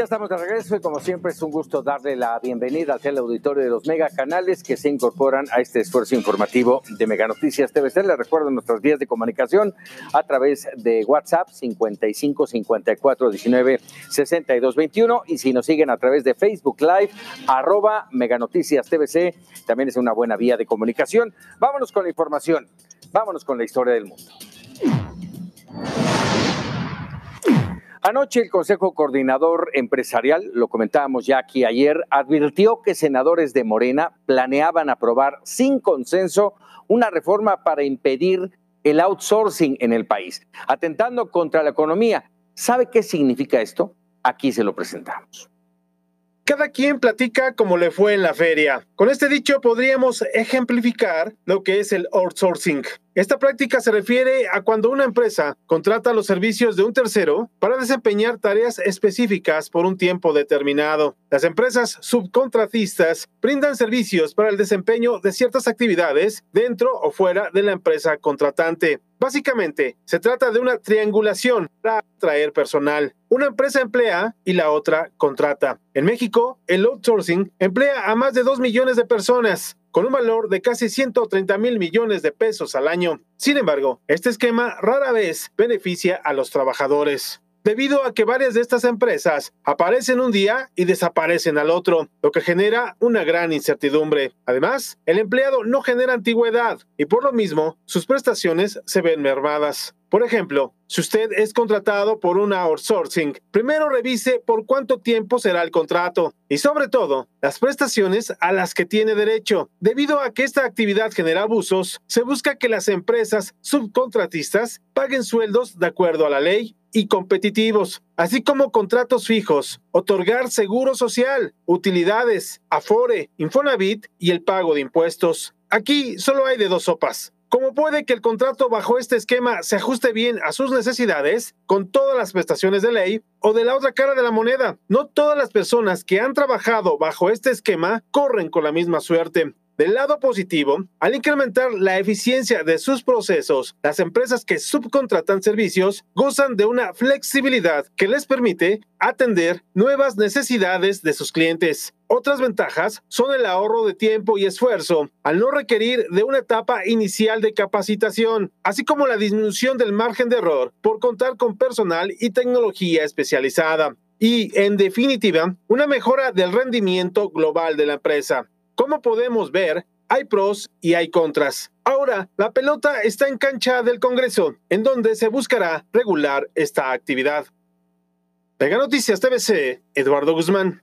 Ya estamos de regreso y como siempre es un gusto darle la bienvenida al teleauditorio de los mega canales que se incorporan a este esfuerzo informativo de Mega Noticias TVC. Les recuerdo nuestras vías de comunicación a través de WhatsApp 55 54 19 62 21 y si nos siguen a través de Facebook Live arroba Mega Noticias TVC también es una buena vía de comunicación. Vámonos con la información, vámonos con la historia del mundo. Anoche el Consejo Coordinador Empresarial, lo comentábamos ya aquí ayer, advirtió que senadores de Morena planeaban aprobar sin consenso una reforma para impedir el outsourcing en el país, atentando contra la economía. ¿Sabe qué significa esto? Aquí se lo presentamos. Cada quien platica como le fue en la feria. Con este dicho podríamos ejemplificar lo que es el outsourcing. Esta práctica se refiere a cuando una empresa contrata los servicios de un tercero para desempeñar tareas específicas por un tiempo determinado. Las empresas subcontratistas brindan servicios para el desempeño de ciertas actividades dentro o fuera de la empresa contratante. Básicamente, se trata de una triangulación para atraer personal. Una empresa emplea y la otra contrata. En México, el outsourcing emplea a más de 2 millones de personas con un valor de casi 130 mil millones de pesos al año. Sin embargo, este esquema rara vez beneficia a los trabajadores debido a que varias de estas empresas aparecen un día y desaparecen al otro, lo que genera una gran incertidumbre. Además, el empleado no genera antigüedad y por lo mismo sus prestaciones se ven mermadas. Por ejemplo, si usted es contratado por una outsourcing, primero revise por cuánto tiempo será el contrato y sobre todo las prestaciones a las que tiene derecho. Debido a que esta actividad genera abusos, se busca que las empresas subcontratistas paguen sueldos de acuerdo a la ley y competitivos, así como contratos fijos, otorgar seguro social, utilidades, afore, Infonavit y el pago de impuestos. Aquí solo hay de dos sopas. ¿Cómo puede que el contrato bajo este esquema se ajuste bien a sus necesidades con todas las prestaciones de ley? O de la otra cara de la moneda, no todas las personas que han trabajado bajo este esquema corren con la misma suerte. Del lado positivo, al incrementar la eficiencia de sus procesos, las empresas que subcontratan servicios gozan de una flexibilidad que les permite atender nuevas necesidades de sus clientes. Otras ventajas son el ahorro de tiempo y esfuerzo al no requerir de una etapa inicial de capacitación, así como la disminución del margen de error por contar con personal y tecnología especializada. Y, en definitiva, una mejora del rendimiento global de la empresa. Como podemos ver, hay pros y hay contras. Ahora, la pelota está en cancha del Congreso, en donde se buscará regular esta actividad. Mega Noticias TVC, Eduardo Guzmán.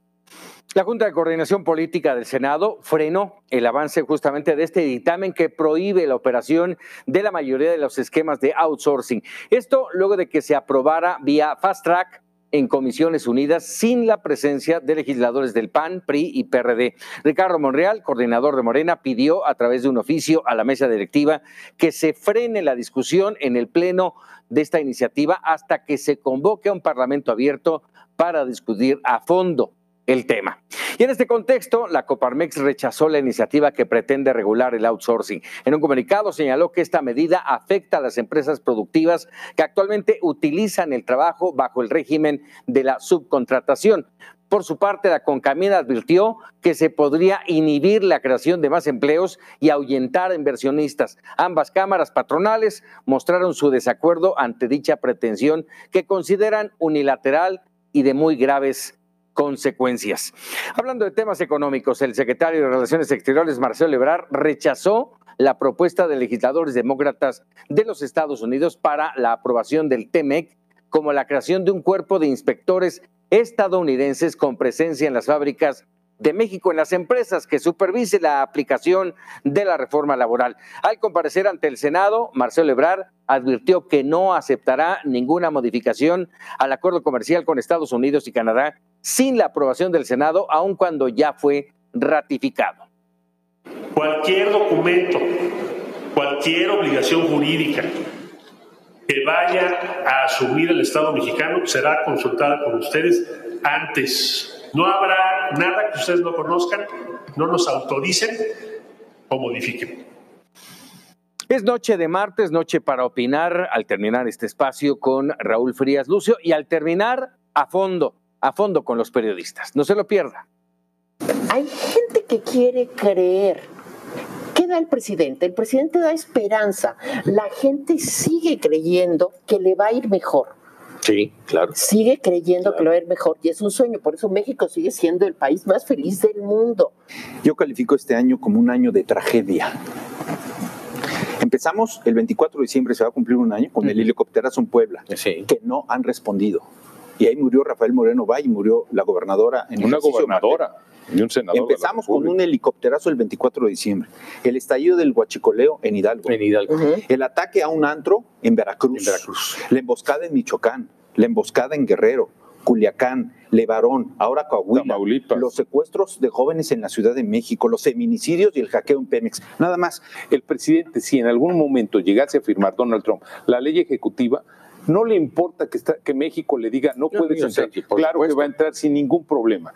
La Junta de Coordinación Política del Senado frenó el avance justamente de este dictamen que prohíbe la operación de la mayoría de los esquemas de outsourcing. Esto luego de que se aprobara vía fast track en Comisiones Unidas sin la presencia de legisladores del PAN, PRI y PRD. Ricardo Monreal, coordinador de Morena, pidió a través de un oficio a la mesa directiva que se frene la discusión en el pleno de esta iniciativa hasta que se convoque a un parlamento abierto para discutir a fondo el tema. Y en este contexto, la Coparmex rechazó la iniciativa que pretende regular el outsourcing. En un comunicado señaló que esta medida afecta a las empresas productivas que actualmente utilizan el trabajo bajo el régimen de la subcontratación. Por su parte, la Concamina advirtió que se podría inhibir la creación de más empleos y ahuyentar a inversionistas. Ambas cámaras patronales mostraron su desacuerdo ante dicha pretensión que consideran unilateral y de muy graves consecuencias. Hablando de temas económicos, el secretario de Relaciones Exteriores, Marcelo Ebrard, rechazó la propuesta de legisladores demócratas de los Estados Unidos para la aprobación del TEMEC como la creación de un cuerpo de inspectores estadounidenses con presencia en las fábricas de México en las empresas que supervise la aplicación de la reforma laboral. Al comparecer ante el Senado, Marcelo Ebrard advirtió que no aceptará ninguna modificación al acuerdo comercial con Estados Unidos y Canadá sin la aprobación del Senado, aun cuando ya fue ratificado. Cualquier documento, cualquier obligación jurídica que vaya a asumir el Estado mexicano será consultada por ustedes antes no habrá nada que ustedes no conozcan, no nos autoricen o modifiquen. Es noche de martes, noche para opinar al terminar este espacio con Raúl Frías Lucio y al terminar a fondo, a fondo con los periodistas. No se lo pierda. Hay gente que quiere creer. ¿Qué da el presidente? El presidente da esperanza. La gente sigue creyendo que le va a ir mejor. Sí, claro. Sigue creyendo que lo va a ir mejor y es un sueño. Por eso México sigue siendo el país más feliz del mundo. Yo califico este año como un año de tragedia. Empezamos el 24 de diciembre, se va a cumplir un año, con el helicópterazo en Puebla, que no han respondido. Y ahí murió Rafael Moreno Valle, murió la gobernadora. En Una gobernadora y un senador. Empezamos con un helicópterazo el 24 de diciembre. El estallido del huachicoleo en Hidalgo. En Hidalgo. El ataque a un antro en Veracruz. En Veracruz. La emboscada en Michoacán. La emboscada en Guerrero. Culiacán, Levarón, ahora Coahuila, Tamaulipas. los secuestros de jóvenes en la Ciudad de México, los feminicidios y el hackeo en Pemex. Nada más. El presidente, si en algún momento llegase a firmar Donald Trump la ley ejecutiva, no le importa que, está- que México le diga no puedes yo entrar. claro que va a entrar sin ningún problema.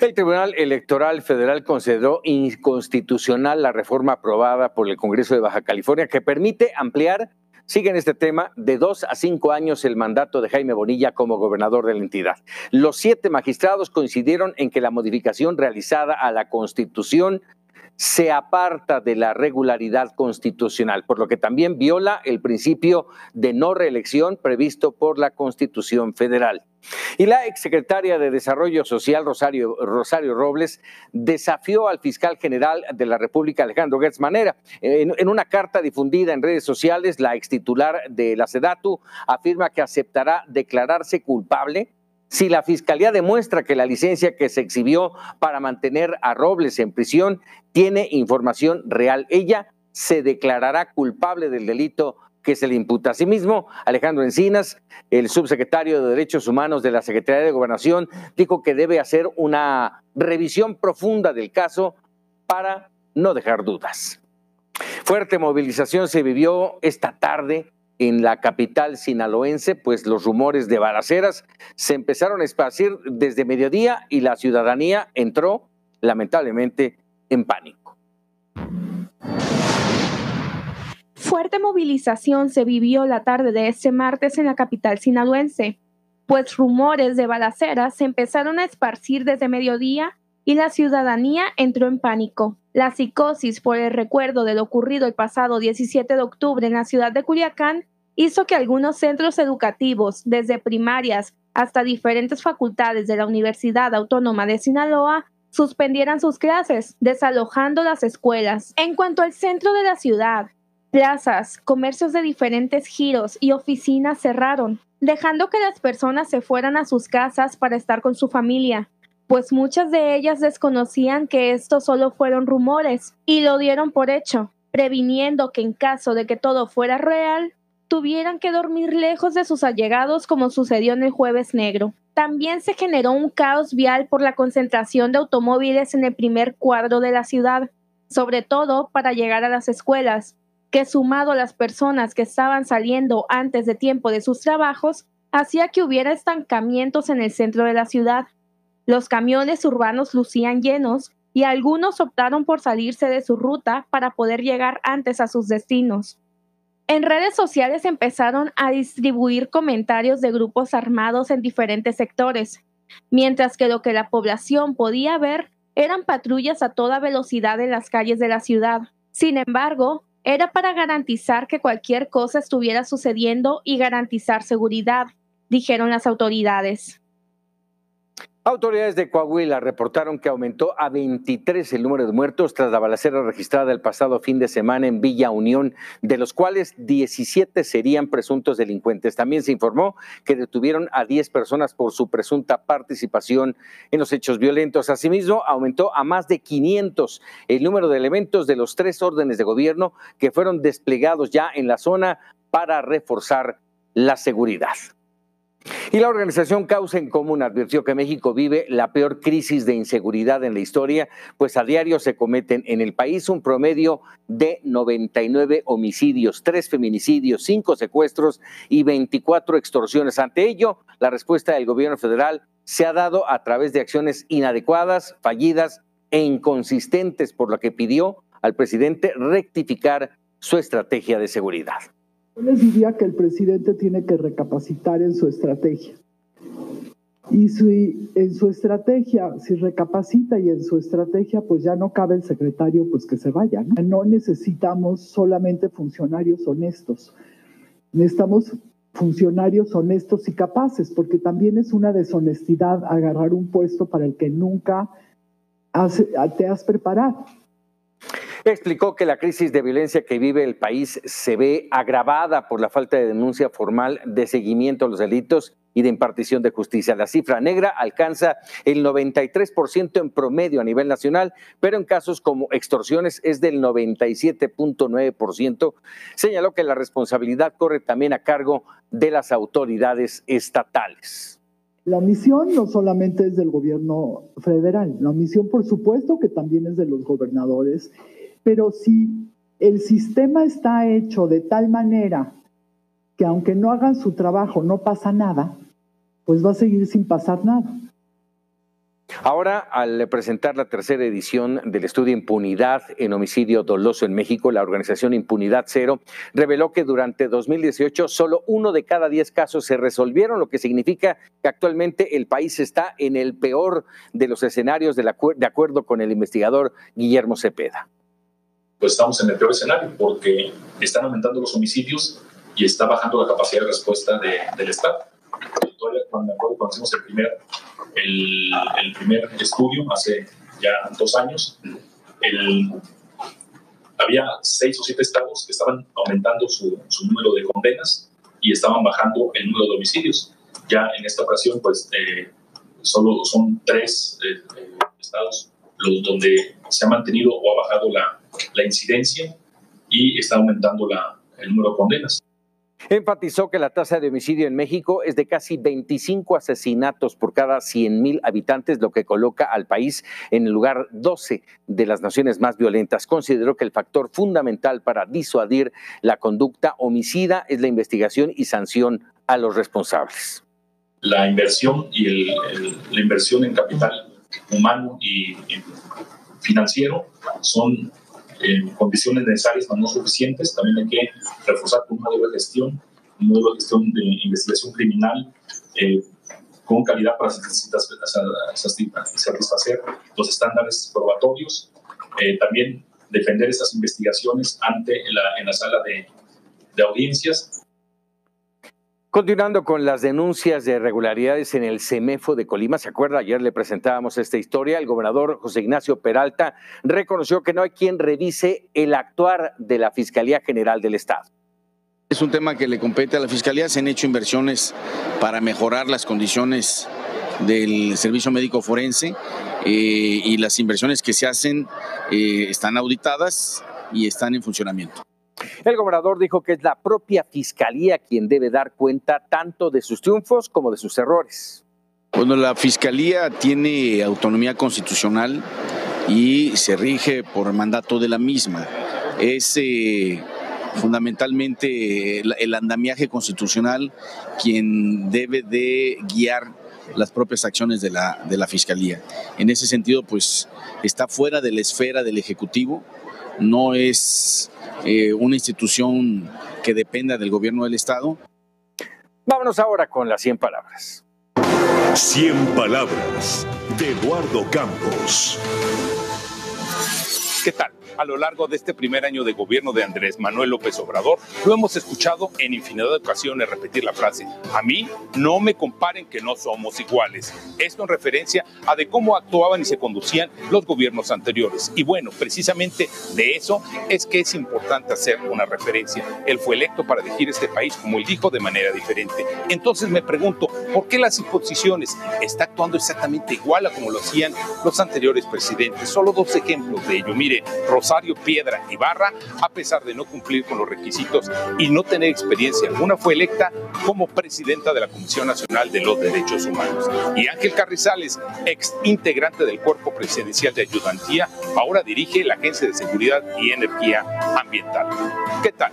El Tribunal Electoral Federal consideró inconstitucional la reforma aprobada por el Congreso de Baja California que permite ampliar, sigue en este tema, de dos a cinco años el mandato de Jaime Bonilla como gobernador de la entidad. Los siete magistrados coincidieron en que la modificación realizada a la Constitución se aparta de la regularidad constitucional, por lo que también viola el principio de no reelección previsto por la Constitución Federal. Y la exsecretaria de Desarrollo Social, Rosario, Rosario Robles, desafió al fiscal general de la República, Alejandro Gertz Manera. En, en, una carta difundida en redes sociales, la extitular de la SEDATU afirma que aceptará declararse culpable si la fiscalía demuestra que la licencia que se exhibió para mantener a Robles en prisión tiene información real, ella se declarará culpable del delito que se le imputa. Asimismo, Alejandro Encinas, el subsecretario de Derechos Humanos de la Secretaría de Gobernación, dijo que debe hacer una revisión profunda del caso para no dejar dudas. Fuerte movilización se vivió esta tarde en la capital sinaloense, pues los rumores de balaceras se empezaron a esparcir desde mediodía y la ciudadanía entró lamentablemente en pánico. Fuerte movilización se vivió la tarde de este martes en la capital sinaloense, pues rumores de balaceras se empezaron a esparcir desde mediodía y la ciudadanía entró en pánico. La psicosis por el recuerdo de lo ocurrido el pasado 17 de octubre en la ciudad de Culiacán hizo que algunos centros educativos, desde primarias hasta diferentes facultades de la Universidad Autónoma de Sinaloa, suspendieran sus clases, desalojando las escuelas. En cuanto al centro de la ciudad, plazas, comercios de diferentes giros y oficinas cerraron, dejando que las personas se fueran a sus casas para estar con su familia pues muchas de ellas desconocían que estos solo fueron rumores y lo dieron por hecho, previniendo que en caso de que todo fuera real, tuvieran que dormir lejos de sus allegados como sucedió en el jueves negro. También se generó un caos vial por la concentración de automóviles en el primer cuadro de la ciudad, sobre todo para llegar a las escuelas, que sumado a las personas que estaban saliendo antes de tiempo de sus trabajos, hacía que hubiera estancamientos en el centro de la ciudad. Los camiones urbanos lucían llenos y algunos optaron por salirse de su ruta para poder llegar antes a sus destinos. En redes sociales empezaron a distribuir comentarios de grupos armados en diferentes sectores, mientras que lo que la población podía ver eran patrullas a toda velocidad en las calles de la ciudad. Sin embargo, era para garantizar que cualquier cosa estuviera sucediendo y garantizar seguridad, dijeron las autoridades. Autoridades de Coahuila reportaron que aumentó a 23 el número de muertos tras la balacera registrada el pasado fin de semana en Villa Unión, de los cuales 17 serían presuntos delincuentes. También se informó que detuvieron a 10 personas por su presunta participación en los hechos violentos. Asimismo, aumentó a más de 500 el número de elementos de los tres órdenes de gobierno que fueron desplegados ya en la zona para reforzar la seguridad. Y la organización Causa en Común advirtió que México vive la peor crisis de inseguridad en la historia, pues a diario se cometen en el país un promedio de 99 homicidios, 3 feminicidios, 5 secuestros y 24 extorsiones. Ante ello, la respuesta del gobierno federal se ha dado a través de acciones inadecuadas, fallidas e inconsistentes, por lo que pidió al presidente rectificar su estrategia de seguridad. Yo les diría que el presidente tiene que recapacitar en su estrategia. Y si en su estrategia, si recapacita y en su estrategia, pues ya no cabe el secretario, pues que se vaya. No, no necesitamos solamente funcionarios honestos, necesitamos funcionarios honestos y capaces, porque también es una deshonestidad agarrar un puesto para el que nunca te has preparado. Explicó que la crisis de violencia que vive el país se ve agravada por la falta de denuncia formal de seguimiento a los delitos y de impartición de justicia. La cifra negra alcanza el 93% en promedio a nivel nacional, pero en casos como extorsiones es del 97.9%. Señaló que la responsabilidad corre también a cargo de las autoridades estatales. La misión no solamente es del gobierno federal, la misión por supuesto que también es de los gobernadores pero si el sistema está hecho de tal manera que aunque no hagan su trabajo no pasa nada, pues va a seguir sin pasar nada. Ahora, al presentar la tercera edición del estudio Impunidad en homicidio doloso en México, la organización Impunidad Cero reveló que durante 2018 solo uno de cada diez casos se resolvieron, lo que significa que actualmente el país está en el peor de los escenarios de, acuerdo con el investigador Guillermo Cepeda. Pues estamos en el peor escenario porque están aumentando los homicidios y está bajando la capacidad de respuesta del Estado. cuando, cuando hicimos el primer el, primer estudio hace ya dos años, había seis o siete estados que estaban aumentando su, número de condenas y estaban bajando el número de homicidios. Ya en esta ocasión, pues eh, solo son tres eh, eh, estados los donde se ha mantenido o ha bajado la, la incidencia y está aumentando la, el número de condenas. Enfatizó que la tasa de homicidio en México es de casi 25 asesinatos por cada 100 mil habitantes, lo que coloca al país en el lugar 12 de las naciones más violentas. Consideró que el factor fundamental para disuadir la conducta homicida es la investigación y sanción a los responsables. La inversión y la inversión en capital humano y financiero son en condiciones necesarias, pero no suficientes. También hay que reforzar un modelo de gestión, un modelo de gestión de investigación criminal eh, con calidad para satisfacer los estándares probatorios. Eh, también defender estas investigaciones ante la, en la sala de, de audiencias Continuando con las denuncias de irregularidades en el CEMEFO de Colima, ¿se acuerda? Ayer le presentábamos esta historia. El gobernador José Ignacio Peralta reconoció que no hay quien revise el actuar de la Fiscalía General del Estado. Es un tema que le compete a la Fiscalía. Se han hecho inversiones para mejorar las condiciones del servicio médico forense eh, y las inversiones que se hacen eh, están auditadas y están en funcionamiento. El gobernador dijo que es la propia fiscalía quien debe dar cuenta tanto de sus triunfos como de sus errores. Bueno, la fiscalía tiene autonomía constitucional y se rige por el mandato de la misma. Es eh, fundamentalmente el, andamiaje constitucional quien debe de guiar las propias acciones de la, de la Fiscalía. En ese sentido, pues está fuera de la esfera del Ejecutivo, no es eh, una institución que dependa del gobierno del Estado. Vámonos ahora con las 100 palabras. 100 palabras de Eduardo Campos. ¿Qué tal? A lo largo de este primer año de gobierno de Andrés Manuel López Obrador, lo hemos escuchado en infinidad de ocasiones repetir la frase, a mí no me comparen que no somos iguales. Esto en referencia a de cómo actuaban y se conducían los gobiernos anteriores. Y bueno, precisamente de eso es que es importante hacer una referencia. Él fue electo para dirigir este país, como él dijo, de manera diferente. Entonces me pregunto, ¿por qué las imposiciones está actuando exactamente igual a como lo hacían los anteriores presidentes? Solo dos ejemplos de ello. Mire, Rosario Piedra Ibarra, a pesar de no cumplir con los requisitos y no tener experiencia alguna, fue electa como presidenta de la Comisión Nacional de los Derechos Humanos. Y Ángel Carrizales, ex integrante del Cuerpo Presidencial de Ayudantía, ahora dirige la Agencia de Seguridad y Energía Ambiental. ¿Qué tal?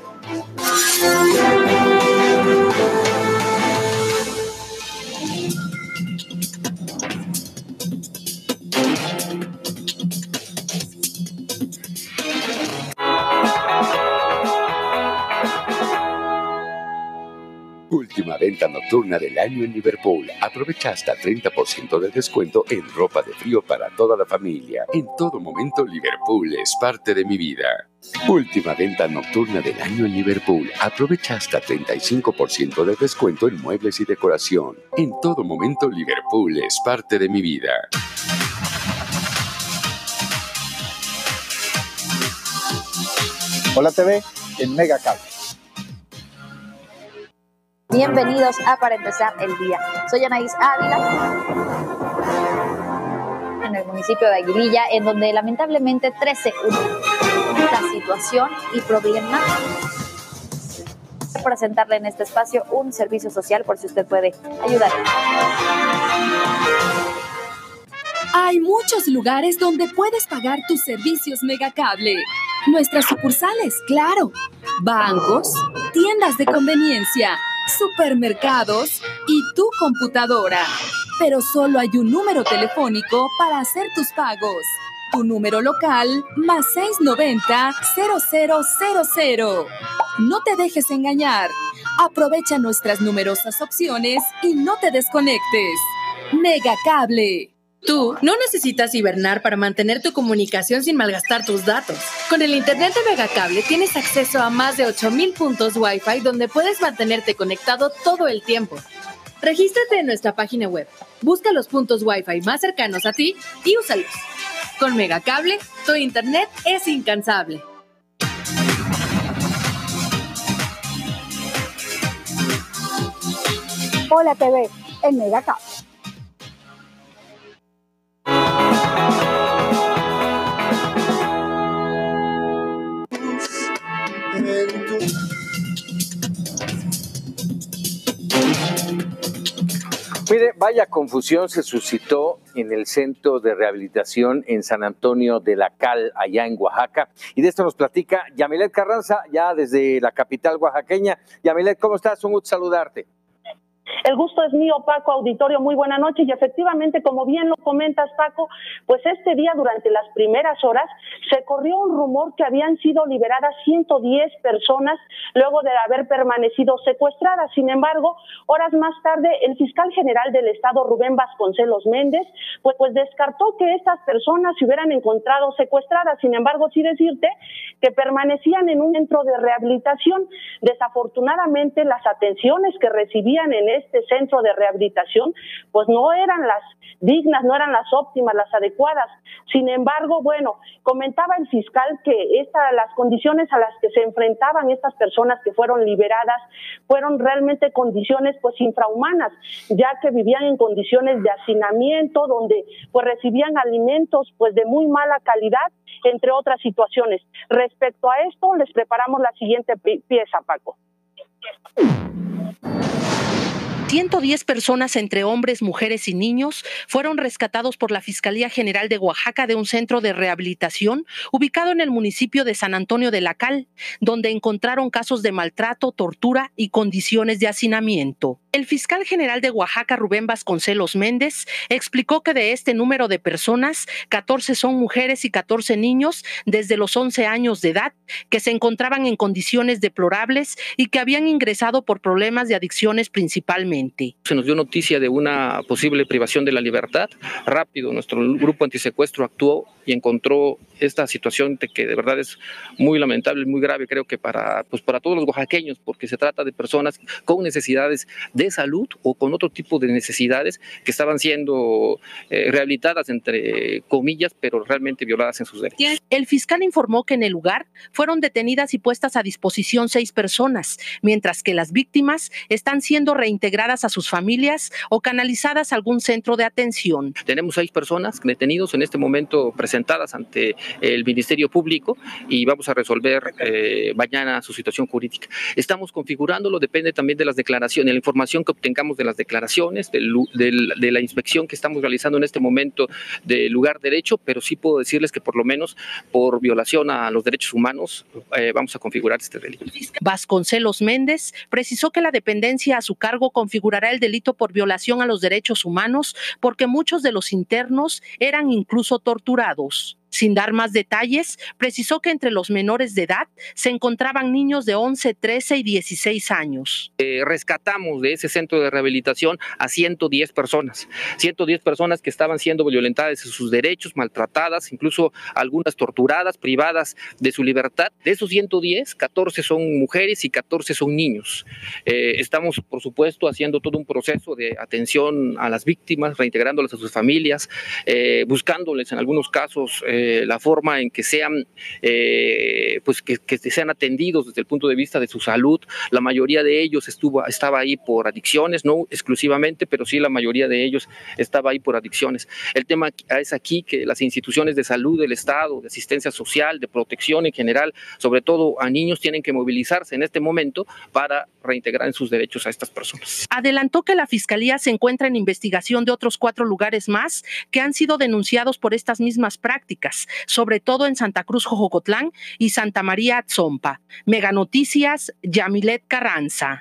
Última venta nocturna del año en Liverpool. Aprovecha hasta 30% de descuento en ropa de frío para toda la familia. En todo momento, Liverpool es parte de mi vida. Última venta nocturna del año en Liverpool. Aprovecha hasta 35% de descuento en muebles y decoración. En todo momento, Liverpool es parte de mi vida. Hola TV en Mega Cable. Bienvenidos a Para Empezar el Día. Soy Anaís Ávila en el municipio de Aguililla, en donde lamentablemente 13 la situación y problema presentarle en este espacio un servicio social por si usted puede ayudar. Hay muchos lugares donde puedes pagar tus servicios Megacable. Nuestras sucursales, claro. Bancos, tiendas de conveniencia supermercados y tu computadora. pero solo hay un número telefónico para hacer tus pagos. Tu número local más 690-0000. No te dejes engañar. Aprovecha nuestras numerosas opciones y no te desconectes. Megacable. Tú no necesitas hibernar para mantener tu comunicación sin malgastar tus datos. Con el Internet de Megacable tienes acceso a más de 8000 puntos Wi-Fi donde puedes mantenerte conectado todo el tiempo. Regístrate en nuestra página web, busca los puntos Wi-Fi más cercanos a ti y úsalos. Con Megacable, tu Internet es incansable. Hola TV en Megacable. Mire, vaya confusión se suscitó en el centro de rehabilitación en San Antonio de la Cal, allá en Oaxaca. Y de esto nos platica Yamilet Carranza, ya desde la capital oaxaqueña. Yamilet, ¿cómo estás? Un gusto saludarte. El gusto es mío, Paco Auditorio. Muy buena noche. Y efectivamente, como bien lo comentas, Paco, pues este día, durante las primeras horas, se corrió un rumor que habían sido liberadas 110 personas luego de haber permanecido secuestradas. Sin embargo, horas más tarde, el fiscal general del Estado, Rubén Vasconcelos Méndez, pues, pues descartó que estas personas se hubieran encontrado secuestradas. Sin embargo, sí decirte que permanecían en un centro de rehabilitación. Desafortunadamente, las atenciones que recibían en este centro de rehabilitación, pues no eran las dignas, no eran las óptimas, las adecuadas. Sin embargo, bueno, comentaba el fiscal que esta, las condiciones a las que se enfrentaban estas personas que fueron liberadas fueron realmente condiciones pues infrahumanas, ya que vivían en condiciones de hacinamiento, donde pues recibían alimentos pues de muy mala calidad, entre otras situaciones. Respecto a esto, les preparamos la siguiente pieza, Paco. 110 personas entre hombres, mujeres y niños fueron rescatados por la Fiscalía General de Oaxaca de un centro de rehabilitación ubicado en el municipio de San Antonio de la Cal, donde encontraron casos de maltrato, tortura y condiciones de hacinamiento. El fiscal general de Oaxaca, Rubén Vasconcelos Méndez, explicó que de este número de personas, 14 son mujeres y 14 niños desde los 11 años de edad, que se encontraban en condiciones deplorables y que habían ingresado por problemas de adicciones principalmente. Se nos dio noticia de una posible privación de la libertad. Rápido, nuestro grupo antisecuestro actuó y encontró esta situación de que de verdad es muy lamentable, muy grave, creo que para, pues para todos los oaxaqueños, porque se trata de personas con necesidades de salud o con otro tipo de necesidades que estaban siendo eh, rehabilitadas, entre comillas, pero realmente violadas en sus derechos. El fiscal informó que en el lugar fueron detenidas y puestas a disposición seis personas, mientras que las víctimas están siendo reintegradas a sus familias o canalizadas a algún centro de atención. Tenemos seis personas detenidos en este momento presentadas ante el Ministerio Público y vamos a resolver eh, mañana su situación jurídica. Estamos configurándolo, depende también de las declaraciones, de la información que obtengamos de las declaraciones, de la inspección que estamos realizando en este momento del lugar derecho, pero sí puedo decirles que por lo menos por violación a los derechos humanos eh, vamos a configurar este delito. Vasconcelos Méndez precisó que la dependencia a su cargo el delito por violación a los derechos humanos porque muchos de los internos eran incluso torturados. Sin dar más detalles, precisó que entre los menores de edad se encontraban niños de 11, 13 y 16 años. Eh, rescatamos de ese centro de rehabilitación a 110 personas, 110 personas que estaban siendo violentadas en sus derechos, maltratadas, incluso algunas torturadas, privadas de su libertad. De esos 110, 14 son mujeres y 14 son niños. Eh, estamos, por supuesto, haciendo todo un proceso de atención a las víctimas, reintegrándolas a sus familias, eh, buscándoles en algunos casos la forma en que sean, eh, pues que, sean atendidos desde el punto de vista de su salud. La mayoría de ellos estaba ahí por adicciones, no exclusivamente, pero sí la mayoría de ellos estaba ahí por adicciones. El tema es aquí que las instituciones de salud del Estado, de asistencia social, de protección en general, sobre todo a niños, tienen que movilizarse en este momento para reintegrar en sus derechos a estas personas. Adelantó que la Fiscalía se encuentra en investigación de otros cuatro lugares más que han sido denunciados por estas mismas prácticas sobre todo en Santa Cruz, Jojocotlán y Santa María Atzompa. Mega Noticias, Yamilet Carranza.